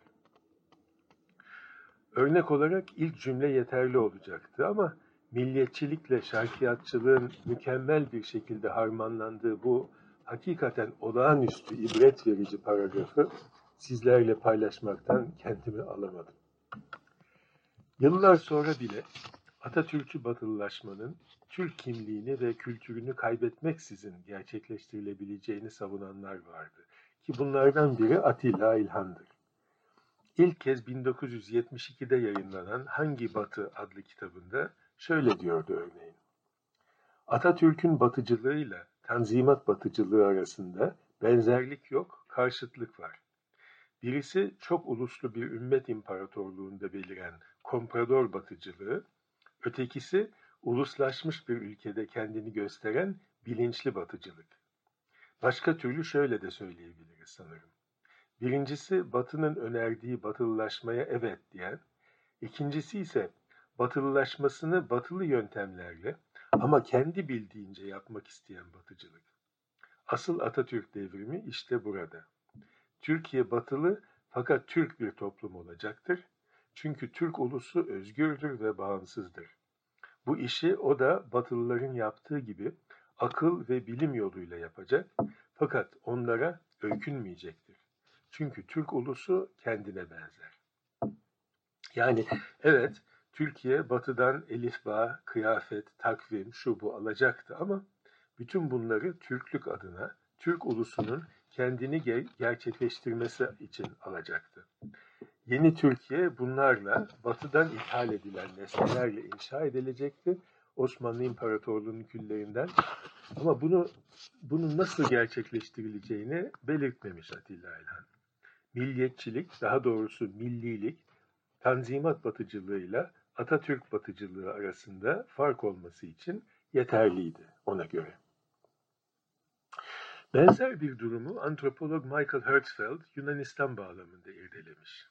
Örnek olarak ilk cümle yeterli olacaktı ama milliyetçilikle şarkiyatçılığın mükemmel bir şekilde harmanlandığı bu hakikaten olağanüstü ibret verici paragrafı sizlerle paylaşmaktan kendimi alamadım. Yıllar sonra bile Atatürk'ü batılılaşmanın Türk kimliğini ve kültürünü kaybetmeksizin gerçekleştirilebileceğini savunanlar vardı. Ki bunlardan biri Atilla İlhan'dır. İlk kez 1972'de yayınlanan Hangi Batı adlı kitabında şöyle diyordu örneğin. Atatürk'ün batıcılığıyla Tanzimat batıcılığı arasında benzerlik yok, karşıtlık var. Birisi çok uluslu bir ümmet imparatorluğunda beliren komprador batıcılığı, ötekisi uluslaşmış bir ülkede kendini gösteren bilinçli batıcılık. Başka türlü şöyle de söyleyebiliriz sanırım. Birincisi Batı'nın önerdiği batılılaşmaya evet diyen, ikincisi ise batılılaşmasını batılı yöntemlerle ama kendi bildiğince yapmak isteyen batıcılık. Asıl Atatürk devrimi işte burada. Türkiye batılı fakat Türk bir toplum olacaktır. Çünkü Türk ulusu özgürdür ve bağımsızdır. Bu işi o da batılıların yaptığı gibi akıl ve bilim yoluyla yapacak fakat onlara öykünmeyecektir. Çünkü Türk ulusu kendine benzer. Yani evet Türkiye batıdan elifba, kıyafet, takvim, şu bu alacaktı ama bütün bunları Türklük adına Türk ulusunun kendini gerçekleştirmesi için alacaktı. Yeni Türkiye bunlarla batıdan ithal edilen nesnelerle inşa edilecekti. Osmanlı İmparatorluğu'nun küllerinden. Ama bunu bunun nasıl gerçekleştirileceğini belirtmemiş Atilla İlhan. Milliyetçilik, daha doğrusu millilik, Tanzimat batıcılığıyla Atatürk batıcılığı arasında fark olması için yeterliydi ona göre. Benzer bir durumu antropolog Michael Hertzfeld Yunanistan bağlamında irdelemiş.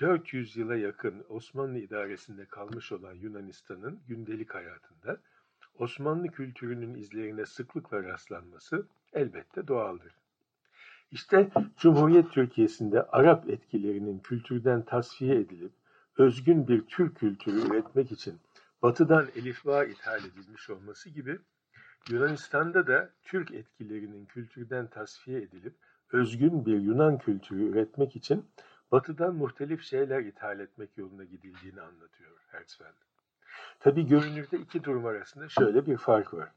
400 yıla yakın Osmanlı idaresinde kalmış olan Yunanistan'ın gündelik hayatında Osmanlı kültürünün izlerine sıklıkla rastlanması elbette doğaldır. İşte Cumhuriyet Türkiye'sinde Arap etkilerinin kültürden tasfiye edilip özgün bir Türk kültürü üretmek için batıdan elifba ithal edilmiş olması gibi Yunanistan'da da Türk etkilerinin kültürden tasfiye edilip özgün bir Yunan kültürü üretmek için batıdan muhtelif şeyler ithal etmek yoluna gidildiğini anlatıyor Herzfeld. Tabi görünürde iki durum arasında şöyle bir fark var.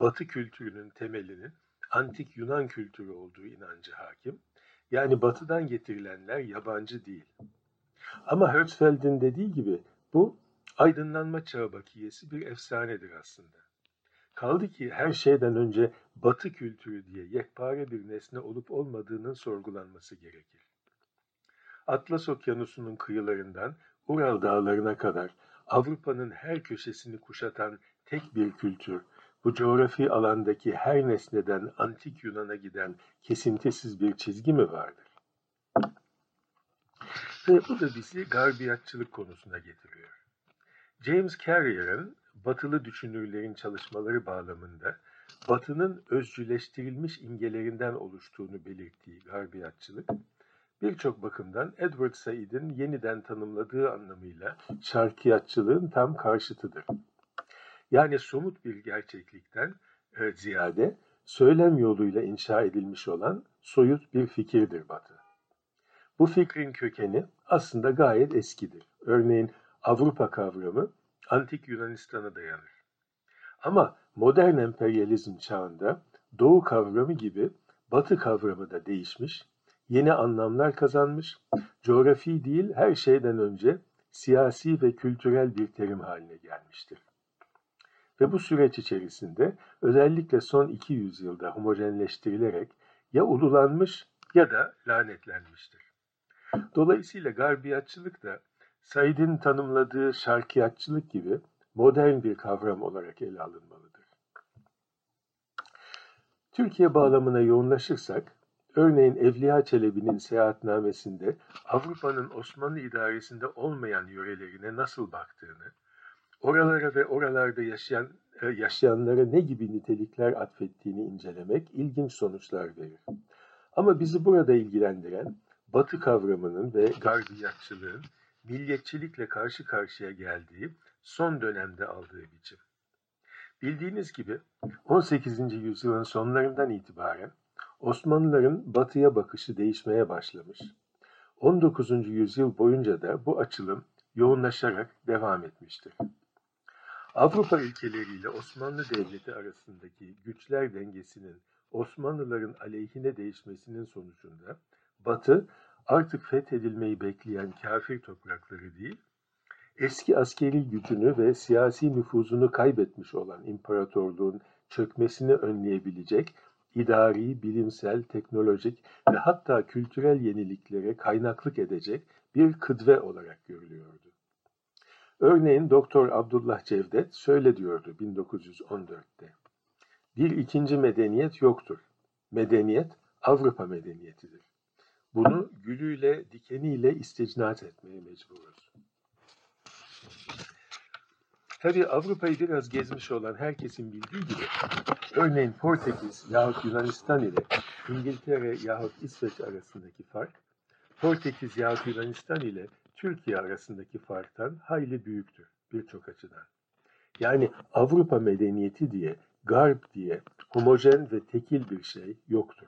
Batı kültürünün temelinin antik Yunan kültürü olduğu inancı hakim. Yani batıdan getirilenler yabancı değil. Ama Herzfeld'in dediği gibi bu aydınlanma çağı bakiyesi bir efsanedir aslında. Kaldı ki her şeyden önce batı kültürü diye yekpare bir nesne olup olmadığının sorgulanması gerekir. Atlas Okyanusu'nun kıyılarından Ural dağlarına kadar Avrupa'nın her köşesini kuşatan tek bir kültür, bu coğrafi alandaki her nesneden antik Yunan'a giden kesintisiz bir çizgi mi vardır? Ve bu da bizi garbiyatçılık konusuna getiriyor. James Carrier'ın batılı düşünürlerin çalışmaları bağlamında batının özcüleştirilmiş imgelerinden oluştuğunu belirttiği garbiyatçılık, birçok bakımdan Edward Said'in yeniden tanımladığı anlamıyla şarkiyatçılığın tam karşıtıdır. Yani somut bir gerçeklikten e, ziyade söylem yoluyla inşa edilmiş olan soyut bir fikirdir Batı. Bu fikrin kökeni aslında gayet eskidir. Örneğin Avrupa kavramı antik Yunanistan'a dayanır. Ama modern emperyalizm çağında Doğu kavramı gibi Batı kavramı da değişmiş, yeni anlamlar kazanmış, coğrafi değil her şeyden önce siyasi ve kültürel bir terim haline gelmiştir. Ve bu süreç içerisinde özellikle son 200 yılda homojenleştirilerek ya ululanmış ya da lanetlenmiştir. Dolayısıyla garbiyatçılık da Said'in tanımladığı şarkiyatçılık gibi modern bir kavram olarak ele alınmalıdır. Türkiye bağlamına yoğunlaşırsak, örneğin Evliya Çelebi'nin seyahatnamesinde Avrupa'nın Osmanlı idaresinde olmayan yörelerine nasıl baktığını, oralara ve oralarda yaşayan e, yaşayanlara ne gibi nitelikler atfettiğini incelemek ilginç sonuçlar verir. Ama bizi burada ilgilendiren Batı kavramının ve garbiyatçılığın milliyetçilikle karşı karşıya geldiği son dönemde aldığı biçim. Bildiğiniz gibi 18. yüzyılın sonlarından itibaren Osmanlıların batıya bakışı değişmeye başlamış. 19. yüzyıl boyunca da bu açılım yoğunlaşarak devam etmiştir. Avrupa ülkeleriyle Osmanlı Devleti arasındaki güçler dengesinin Osmanlıların aleyhine değişmesinin sonucunda Batı artık fethedilmeyi bekleyen kafir toprakları değil, eski askeri gücünü ve siyasi nüfuzunu kaybetmiş olan imparatorluğun çökmesini önleyebilecek idari, bilimsel, teknolojik ve hatta kültürel yeniliklere kaynaklık edecek bir kıdve olarak görülüyordu. Örneğin Doktor Abdullah Cevdet şöyle diyordu 1914'te. Bir ikinci medeniyet yoktur. Medeniyet Avrupa medeniyetidir. Bunu gülüyle, dikeniyle isticnat etmeye mecburuz. Tabi Avrupa'yı biraz gezmiş olan herkesin bildiği gibi, örneğin Portekiz yahut Yunanistan ile İngiltere yahut İsveç arasındaki fark, Portekiz yahut Yunanistan ile Türkiye arasındaki farktan hayli büyüktür birçok açıdan. Yani Avrupa medeniyeti diye, Garp diye homojen ve tekil bir şey yoktur.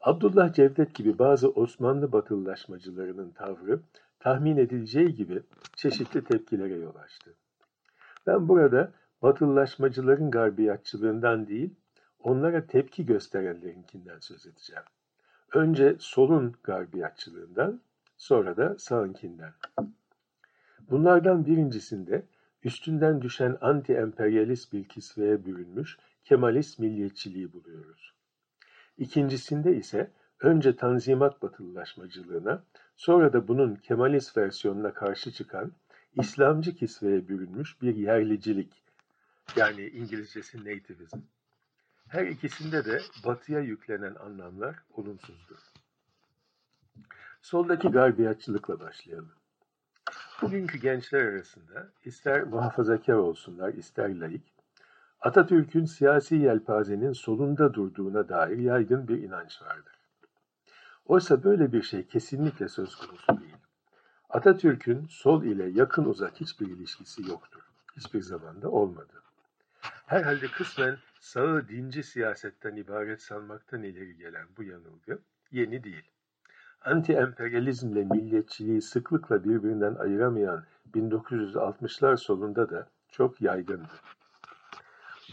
Abdullah Cevdet gibi bazı Osmanlı batılılaşmacılarının tavrı tahmin edileceği gibi çeşitli tepkilere yol açtı. Ben burada batılılaşmacıların garbiyatçılığından değil, onlara tepki gösterenlerinkinden söz edeceğim. Önce solun garbiyatçılığından, sonra da sağınkinden. Bunlardan birincisinde üstünden düşen anti-emperyalist bir kisveye bürünmüş Kemalist milliyetçiliği buluyoruz. İkincisinde ise önce Tanzimat batılılaşmacılığına, sonra da bunun Kemalist versiyonuna karşı çıkan İslamcı kisveye bürünmüş bir yerlicilik, yani İngilizcesi nativism. Her ikisinde de batıya yüklenen anlamlar olumsuzdur. Soldaki garbiyatçılıkla başlayalım. Bugünkü gençler arasında ister muhafazakar olsunlar, ister laik, Atatürk'ün siyasi yelpazenin solunda durduğuna dair yaygın bir inanç vardır. Oysa böyle bir şey kesinlikle söz konusu değil. Atatürk'ün sol ile yakın uzak hiçbir ilişkisi yoktur. Hiçbir zamanda olmadı. Herhalde kısmen sağı dinci siyasetten ibaret sanmaktan ileri gelen bu yanılgı yeni değil. Anti-emperyalizmle milliyetçiliği sıklıkla birbirinden ayıramayan 1960'lar solunda da çok yaygındı.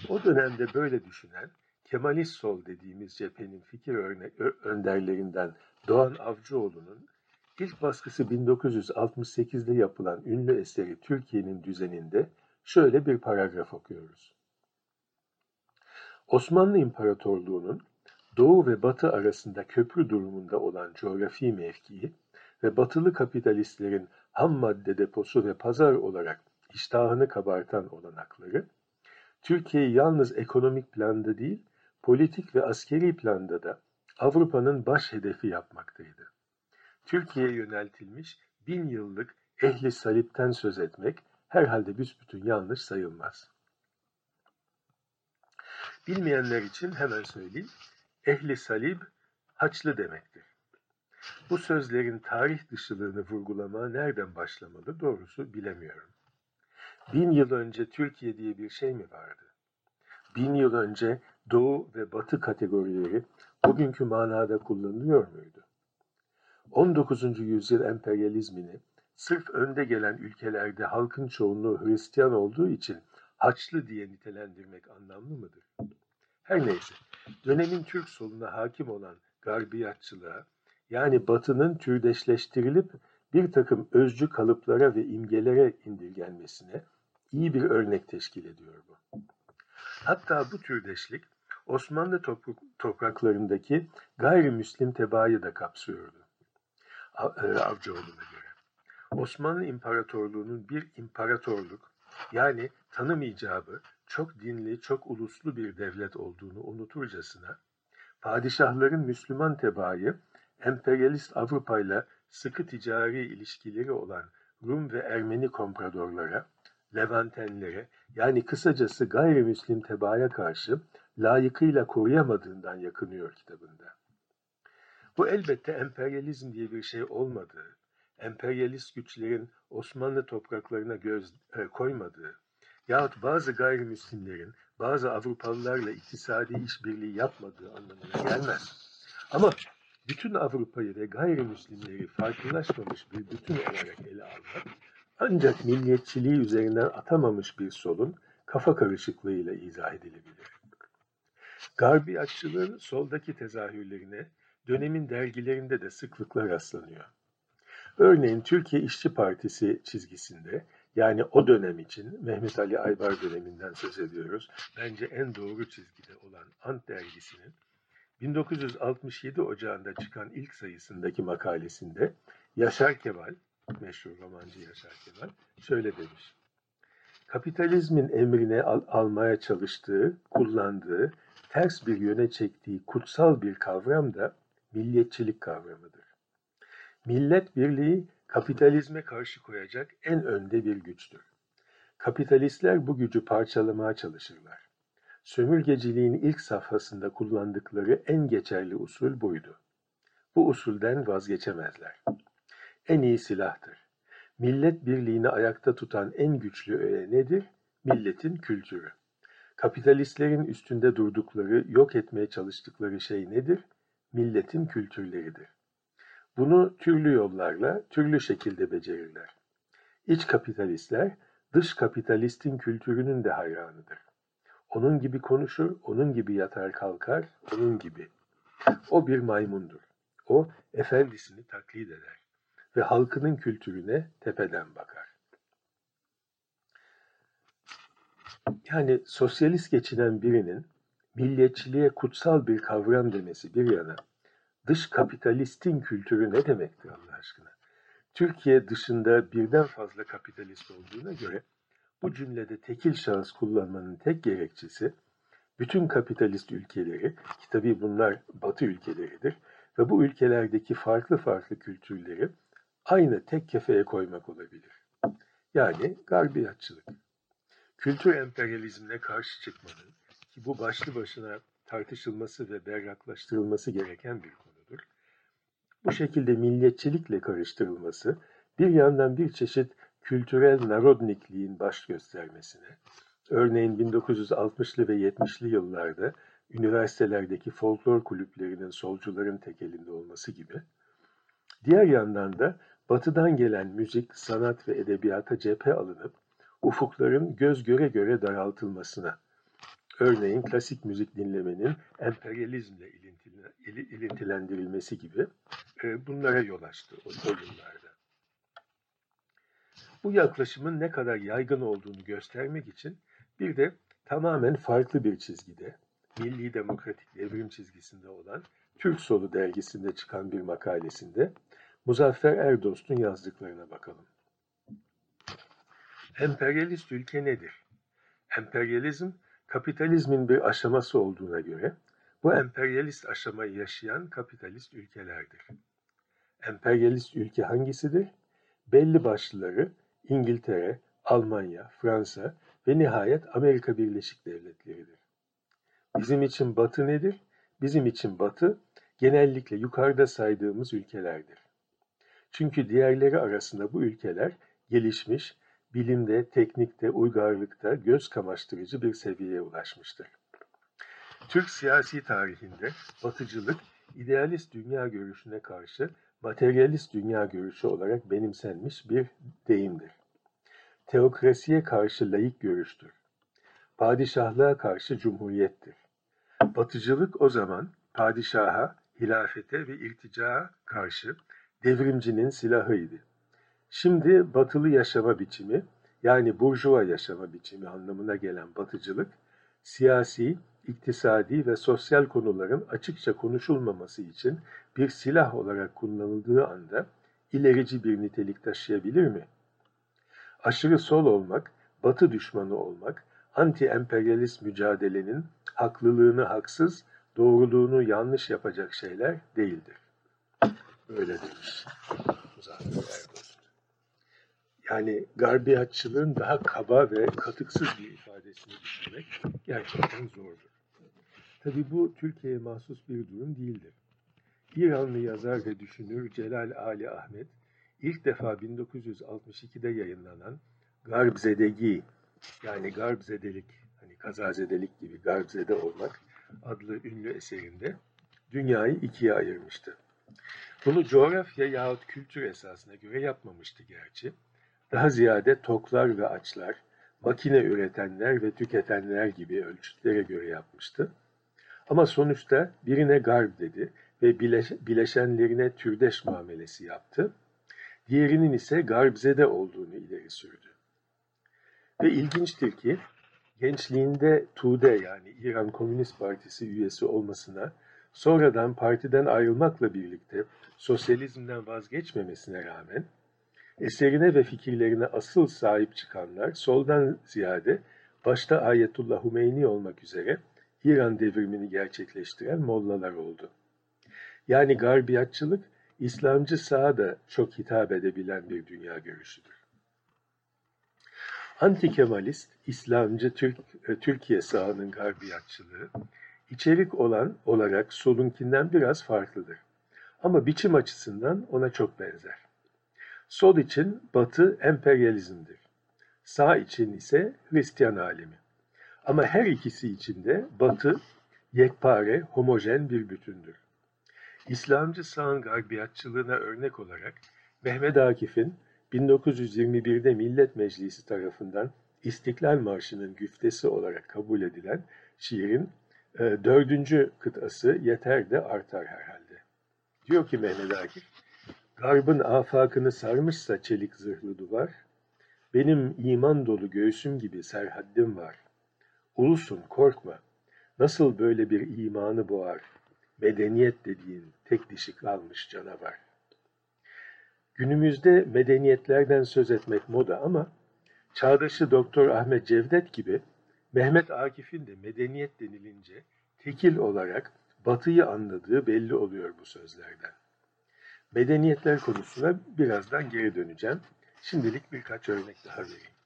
O dönemde böyle düşünen Kemalist sol dediğimiz cephenin fikir önderlerinden Doğan Avcıoğlu'nun ilk baskısı 1968'de yapılan ünlü eseri Türkiye'nin düzeninde şöyle bir paragraf okuyoruz. Osmanlı İmparatorluğu'nun Doğu ve Batı arasında köprü durumunda olan coğrafi mevkii ve batılı kapitalistlerin ham madde deposu ve pazar olarak iştahını kabartan olanakları, Türkiye'yi yalnız ekonomik planda değil, politik ve askeri planda da Avrupa'nın baş hedefi yapmaktaydı. Türkiye'ye yöneltilmiş bin yıllık ehli salipten söz etmek herhalde büsbütün yanlış sayılmaz. Bilmeyenler için hemen söyleyeyim. Ehli salib haçlı demektir. Bu sözlerin tarih dışılığını vurgulama nereden başlamalı doğrusu bilemiyorum. Bin yıl önce Türkiye diye bir şey mi vardı? Bin yıl önce Doğu ve Batı kategorileri bugünkü manada kullanılıyor muydu? 19. yüzyıl emperyalizmini sırf önde gelen ülkelerde halkın çoğunluğu Hristiyan olduğu için Haçlı diye nitelendirmek anlamlı mıdır? Her neyse, dönemin Türk soluna hakim olan garbiyatçılığa, yani batının türdeşleştirilip bir takım özcü kalıplara ve imgelere indirgenmesine iyi bir örnek teşkil ediyor bu. Hatta bu türdeşlik Osmanlı topraklarındaki gayrimüslim tebaayı da kapsıyordu. E, Avcıoğlu'na göre. Osmanlı İmparatorluğu'nun bir imparatorluk yani tanım icabı çok dinli, çok uluslu bir devlet olduğunu unuturcasına padişahların Müslüman tebaayı emperyalist Avrupa ile sıkı ticari ilişkileri olan Rum ve Ermeni kompradorlara, Levantenlere yani kısacası gayrimüslim tebaaya karşı layıkıyla koruyamadığından yakınıyor kitabında. Bu elbette emperyalizm diye bir şey olmadığı, emperyalist güçlerin Osmanlı topraklarına göz e, koymadığı yahut bazı gayrimüslimlerin bazı Avrupalılarla iktisadi işbirliği yapmadığı anlamına gelmez. Ama bütün Avrupa'yı ve gayrimüslimleri farklılaşmamış bir bütün olarak ele almak, ancak milliyetçiliği üzerinden atamamış bir solun kafa karışıklığıyla izah edilebilir. Garbiyatçılığın soldaki tezahürlerine dönemin dergilerinde de sıklıkla rastlanıyor. Örneğin Türkiye İşçi Partisi çizgisinde yani o dönem için Mehmet Ali Aybar döneminden söz ediyoruz. Bence en doğru çizgide olan Ant dergisinin 1967 Ocağı'nda çıkan ilk sayısındaki makalesinde Yaşar Kemal, meşhur romancı Yaşar Kemal şöyle demiş. Kapitalizmin emrine al almaya çalıştığı, kullandığı, ters bir yöne çektiği kutsal bir kavram da milliyetçilik kavramıdır. Millet birliği kapitalizme karşı koyacak en önde bir güçtür. Kapitalistler bu gücü parçalamaya çalışırlar. Sömürgeciliğin ilk safhasında kullandıkları en geçerli usul buydu. Bu usulden vazgeçemezler. En iyi silahtır. Millet birliğini ayakta tutan en güçlü öğe nedir? Milletin kültürü. Kapitalistlerin üstünde durdukları, yok etmeye çalıştıkları şey nedir? Milletin kültürleridir. Bunu türlü yollarla, türlü şekilde becerirler. İç kapitalistler, dış kapitalistin kültürünün de hayranıdır. Onun gibi konuşur, onun gibi yatar kalkar, onun gibi. O bir maymundur. O, efendisini taklit eder ve halkının kültürüne tepeden bakar. Yani sosyalist geçinen birinin milliyetçiliğe kutsal bir kavram demesi bir yana, dış kapitalistin kültürü ne demektir Allah aşkına? Türkiye dışında birden fazla kapitalist olduğuna göre bu cümlede tekil şahıs kullanmanın tek gerekçesi bütün kapitalist ülkeleri, ki tabii bunlar batı ülkeleridir ve bu ülkelerdeki farklı farklı kültürleri aynı tek kefeye koymak olabilir. Yani garbiyatçılık. Kültür emperyalizmine karşı çıkmanın ki bu başlı başına tartışılması ve berraklaştırılması gereken bir konudur. Bu şekilde milliyetçilikle karıştırılması bir yandan bir çeşit kültürel narodnikliğin baş göstermesine, örneğin 1960'lı ve 70'li yıllarda üniversitelerdeki folklor kulüplerinin solcuların tekelinde olması gibi, diğer yandan da batıdan gelen müzik, sanat ve edebiyata cephe alınıp ufukların göz göre göre daraltılmasına, örneğin klasik müzik dinlemenin emperyalizmle ilintilendirilmesi gibi e, bunlara yol açtı o, yıllarda. Bu yaklaşımın ne kadar yaygın olduğunu göstermek için bir de tamamen farklı bir çizgide, Milli Demokratik Devrim çizgisinde olan Türk Solu dergisinde çıkan bir makalesinde Muzaffer Erdost'un yazdıklarına bakalım. Emperyalist ülke nedir? Emperyalizm, kapitalizmin bir aşaması olduğuna göre, bu emperyalist aşamayı yaşayan kapitalist ülkelerdir. Emperyalist ülke hangisidir? Belli başlıları İngiltere, Almanya, Fransa ve nihayet Amerika Birleşik Devletleri'dir. Bizim için Batı nedir? Bizim için Batı genellikle yukarıda saydığımız ülkelerdir. Çünkü diğerleri arasında bu ülkeler gelişmiş, bilimde, teknikte, uygarlıkta göz kamaştırıcı bir seviyeye ulaşmıştır. Türk siyasi tarihinde batıcılık, idealist dünya görüşüne karşı materyalist dünya görüşü olarak benimsenmiş bir deyimdir. Teokrasiye karşı layık görüştür. Padişahlığa karşı cumhuriyettir. Batıcılık o zaman padişaha, hilafete ve irticaa karşı devrimcinin silahıydı. Şimdi batılı yaşama biçimi yani burjuva yaşama biçimi anlamına gelen batıcılık, siyasi, iktisadi ve sosyal konuların açıkça konuşulmaması için bir silah olarak kullanıldığı anda ilerici bir nitelik taşıyabilir mi? Aşırı sol olmak, batı düşmanı olmak, anti-emperyalist mücadelenin haklılığını haksız, doğruluğunu yanlış yapacak şeyler değildir. Öyle demiş. Yani garbiyatçılığın daha kaba ve katıksız bir ifadesini düşünmek gerçekten zordur. Tabi bu Türkiye'ye mahsus bir durum değildir. İranlı yazar ve düşünür Celal Ali Ahmet ilk defa 1962'de yayınlanan Garbzedegi yani Garbzedelik, hani kazazedelik gibi Garbzede olmak adlı ünlü eserinde dünyayı ikiye ayırmıştı. Bunu coğrafya yahut kültür esasına göre yapmamıştı gerçi. Daha ziyade toklar ve açlar, makine üretenler ve tüketenler gibi ölçütlere göre yapmıştı. Ama sonuçta birine garb dedi ve bileş, bileşenlerine türdeş muamelesi yaptı. Diğerinin ise garbzede olduğunu ileri sürdü. Ve ilginçtir ki gençliğinde Tude yani İran Komünist Partisi üyesi olmasına sonradan partiden ayrılmakla birlikte sosyalizmden vazgeçmemesine rağmen eserine ve fikirlerine asıl sahip çıkanlar soldan ziyade başta Ayetullah Hümeyni olmak üzere İran devrimini gerçekleştiren mollalar oldu. Yani garbiyatçılık İslamcı sağa da çok hitap edebilen bir dünya görüşüdür. Anti-Kemalist, İslamcı Türk, e, Türkiye sağının garbiyatçılığı, içerik olan olarak solunkinden biraz farklıdır. Ama biçim açısından ona çok benzer. Sol için Batı emperyalizmdir. Sağ için ise Hristiyan alemi. Ama her ikisi için de Batı yekpare, homojen bir bütündür. İslamcı sağın garbiyatçılığına örnek olarak Mehmet Akif'in 1921'de Millet Meclisi tarafından İstiklal Marşı'nın güftesi olarak kabul edilen şiirin e, dördüncü kıtası yeter de artar herhalde. Diyor ki Mehmet Akif, Garbın afakını sarmışsa çelik zırhlı duvar, benim iman dolu göğsüm gibi serhaddim var. Ulusun korkma, nasıl böyle bir imanı boğar, medeniyet dediğin tek dişi kalmış canavar. Günümüzde medeniyetlerden söz etmek moda ama çağdaşı Doktor Ahmet Cevdet gibi Mehmet Akif'in de medeniyet denilince tekil olarak batıyı anladığı belli oluyor bu sözlerden. Medeniyetler konusuna birazdan geri döneceğim. Şimdilik birkaç örnek daha vereyim.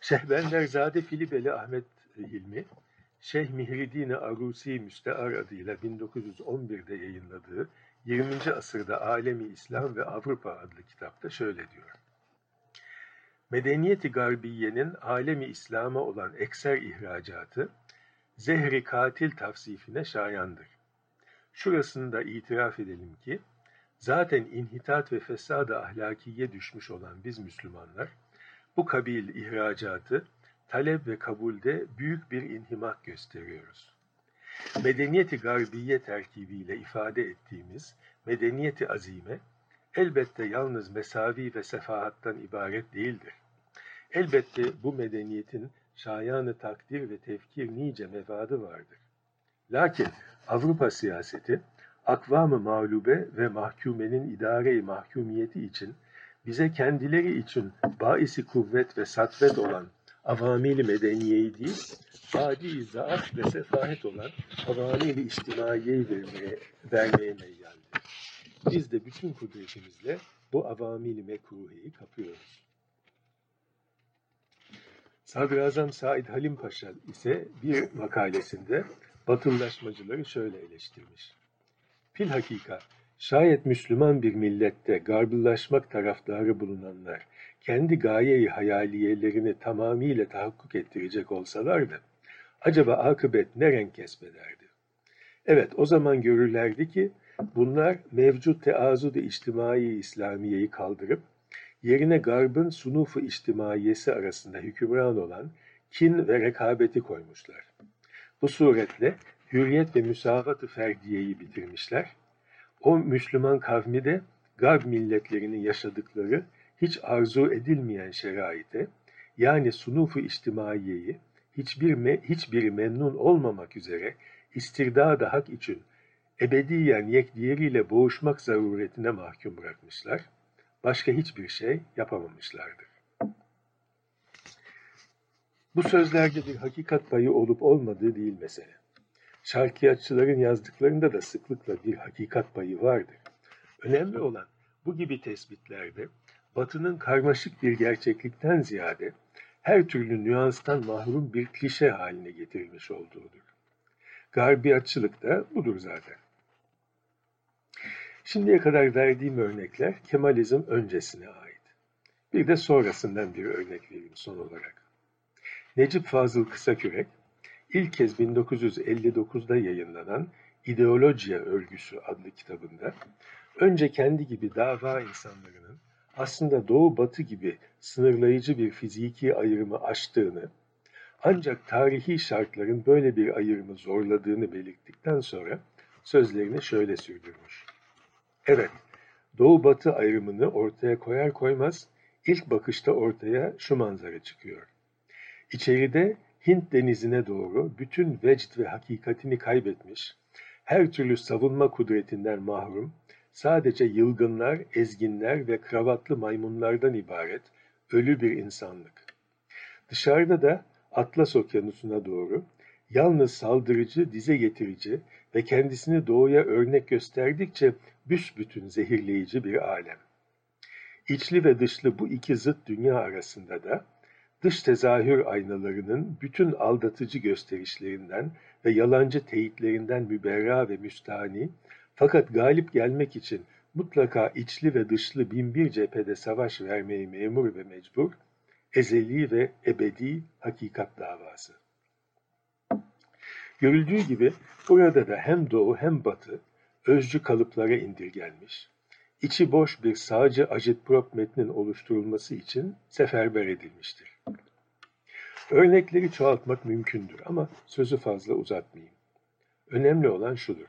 Şehbenderzade Filibeli Ahmet Hilmi, Şeyh Mihridin Arusi Müstear adıyla 1911'de yayınladığı 20. asırda Alemi İslam ve Avrupa adlı kitapta şöyle diyor. Medeniyeti Garbiye'nin alemi İslam'a olan ekser ihracatı, zehri katil tavsifine şayandır. Şurasında itiraf edelim ki, zaten inhitat ve fesada ahlakiye düşmüş olan biz Müslümanlar, bu kabil ihracatı talep ve kabulde büyük bir inhimak gösteriyoruz. Medeniyeti garbiye terkibiyle ifade ettiğimiz medeniyeti azime, elbette yalnız mesavi ve sefahattan ibaret değildir. Elbette bu medeniyetin şayanı takdir ve tefkir nice mevadı vardır. Lakin Avrupa siyaseti, akvam-ı mağlube ve mahkumenin idare-i mahkumiyeti için bize kendileri için baisi kuvvet ve satvet olan avamili medeniyeyi değil, adi zaaf ve sefahet olan avamili içtimaiyeyi vermeye, vermeye meyyaldir. Biz de bütün kudretimizle bu avamili mekruheyi kapıyoruz. Sadrazam Said Halim Paşa ise bir makalesinde batılılaşmacıları şöyle eleştirmiş. Fil hakika, şayet Müslüman bir millette garbıllaşmak taraftarı bulunanlar kendi gayeyi hayaliyelerini tamamıyla tahakkuk ettirecek olsalardı, acaba akıbet ne renk kesbederdi? Evet, o zaman görürlerdi ki bunlar mevcut teazud-i içtimai İslamiye'yi kaldırıp yerine garbın sunufu içtimaiyesi arasında hükümran olan kin ve rekabeti koymuşlar. Bu suretle hürriyet ve müsavat-ı ferdiyeyi bitirmişler. O Müslüman kavmi de Garb milletlerinin yaşadıkları hiç arzu edilmeyen şeraite, yani sunufu içtimaiyeyi hiçbir me, hiçbiri memnun olmamak üzere istirdad hak için ebediyen yek diğeriyle boğuşmak zaruretine mahkum bırakmışlar başka hiçbir şey yapamamışlardır. Bu sözlerde bir hakikat payı olup olmadığı değil mesele. Şarkiyatçıların yazdıklarında da sıklıkla bir hakikat payı vardır. Önemli olan bu gibi tespitlerde Batı'nın karmaşık bir gerçeklikten ziyade her türlü nüanstan mahrum bir klişe haline getirilmiş olduğudur. Garbiyatçılık da budur zaten. Şimdiye kadar verdiğim örnekler Kemalizm öncesine ait. Bir de sonrasından bir örnek vereyim son olarak. Necip Fazıl Kısakürek, ilk kez 1959'da yayınlanan İdeolojiya Örgüsü adlı kitabında önce kendi gibi dava insanlarının aslında doğu batı gibi sınırlayıcı bir fiziki ayrımı aştığını, ancak tarihi şartların böyle bir ayrımı zorladığını belirttikten sonra sözlerini şöyle sürdürmüş. Evet, doğu batı ayrımını ortaya koyar koymaz ilk bakışta ortaya şu manzara çıkıyor. İçeride Hint denizine doğru bütün vecd ve hakikatini kaybetmiş, her türlü savunma kudretinden mahrum, sadece yılgınlar, ezginler ve kravatlı maymunlardan ibaret ölü bir insanlık. Dışarıda da Atlas Okyanusu'na doğru yalnız saldırıcı, dize getirici ve kendisini doğuya örnek gösterdikçe büsbütün zehirleyici bir alem. İçli ve dışlı bu iki zıt dünya arasında da dış tezahür aynalarının bütün aldatıcı gösterişlerinden ve yalancı teyitlerinden müberra ve müstahni, fakat galip gelmek için mutlaka içli ve dışlı binbir cephede savaş vermeyi memur ve mecbur, ezeli ve ebedi hakikat davası. Görüldüğü gibi burada da hem doğu hem batı özcü kalıplara indirgenmiş, içi boş bir sağcı agitprop metnin oluşturulması için seferber edilmiştir. Örnekleri çoğaltmak mümkündür ama sözü fazla uzatmayayım. Önemli olan şudur.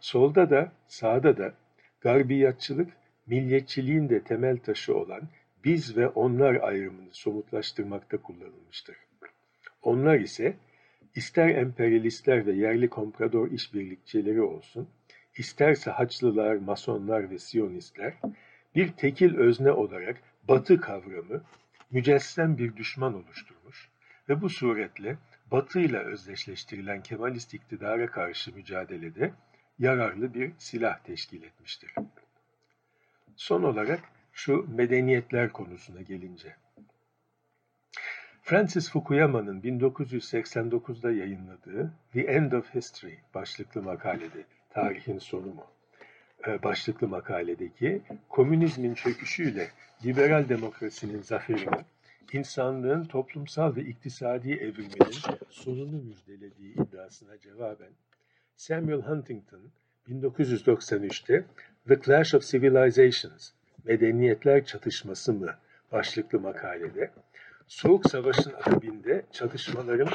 Solda da sağda da garbiyatçılık milliyetçiliğin de temel taşı olan biz ve onlar ayrımını somutlaştırmakta kullanılmıştır. Onlar ise ister emperyalistler ve yerli komprador işbirlikçileri olsun, isterse Haçlılar, Masonlar ve Siyonistler bir tekil özne olarak Batı kavramı mücessem bir düşman oluşturmuş ve bu suretle Batı ile özdeşleştirilen Kemalist iktidara karşı mücadelede yararlı bir silah teşkil etmiştir. Son olarak şu medeniyetler konusuna gelince. Francis Fukuyama'nın 1989'da yayınladığı The End of History başlıklı makalede, tarihin sonu mu? E, başlıklı makaledeki komünizmin çöküşüyle liberal demokrasinin zaferini, insanlığın toplumsal ve iktisadi evriminin sonunu müjdelediği iddiasına cevaben Samuel Huntington 1993'te The Clash of Civilizations, Medeniyetler Çatışması mı başlıklı makalede Soğuk Savaş'ın akabinde çatışmaların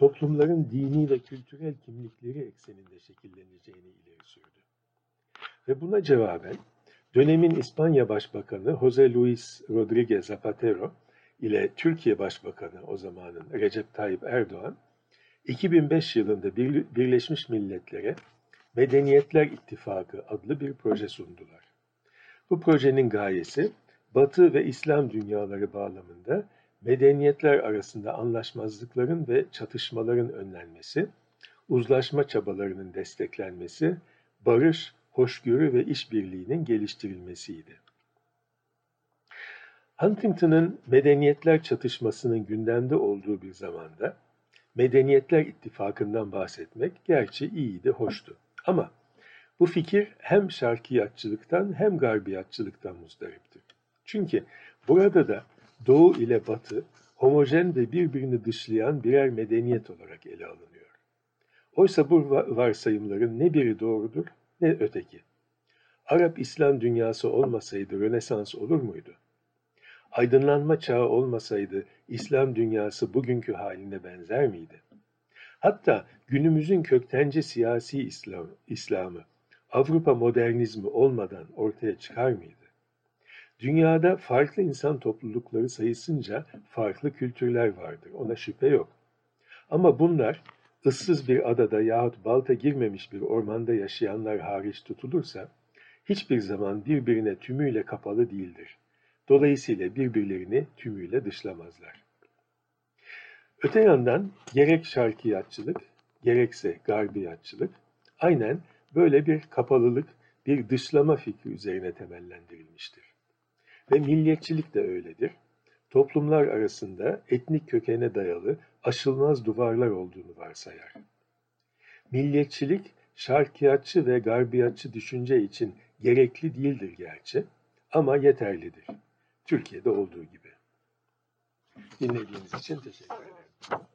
toplumların dini ve kültürel kimlikleri ekseninde şekilleneceğini ileri sürdü. Ve buna cevaben dönemin İspanya Başbakanı José Luis Rodríguez Zapatero ile Türkiye Başbakanı o zamanın Recep Tayyip Erdoğan 2005 yılında Birleşmiş Milletler'e Medeniyetler İttifakı adlı bir proje sundular. Bu projenin gayesi Batı ve İslam dünyaları bağlamında medeniyetler arasında anlaşmazlıkların ve çatışmaların önlenmesi, uzlaşma çabalarının desteklenmesi, barış, hoşgörü ve işbirliğinin geliştirilmesiydi. Huntington'ın medeniyetler çatışmasının gündemde olduğu bir zamanda Medeniyetler İttifakı'ndan bahsetmek gerçi iyiydi, hoştu. Ama bu fikir hem şarkiyatçılıktan hem garbiyatçılıktan muzdariptir. Çünkü burada da Doğu ile Batı homojen ve birbirini dışlayan birer medeniyet olarak ele alınıyor. Oysa bu varsayımların ne biri doğrudur ne öteki. Arap-İslam dünyası olmasaydı Rönesans olur muydu? Aydınlanma çağı olmasaydı İslam dünyası bugünkü haline benzer miydi? Hatta günümüzün köktence siyasi İslam, İslam'ı Avrupa modernizmi olmadan ortaya çıkar mıydı? Dünyada farklı insan toplulukları sayısınca farklı kültürler vardır. Ona şüphe yok. Ama bunlar ıssız bir adada yahut balta girmemiş bir ormanda yaşayanlar hariç tutulursa hiçbir zaman birbirine tümüyle kapalı değildir. Dolayısıyla birbirlerini tümüyle dışlamazlar. Öte yandan gerek şarkiyatçılık gerekse garbiyatçılık aynen böyle bir kapalılık, bir dışlama fikri üzerine temellendirilmiştir. Ve milliyetçilik de öyledir. Toplumlar arasında etnik kökene dayalı aşılmaz duvarlar olduğunu varsayar. Milliyetçilik, şarkiyatçı ve garbiyatçı düşünce için gerekli değildir gerçi ama yeterlidir. Türkiye'de olduğu gibi. Dinlediğiniz için teşekkür ederim.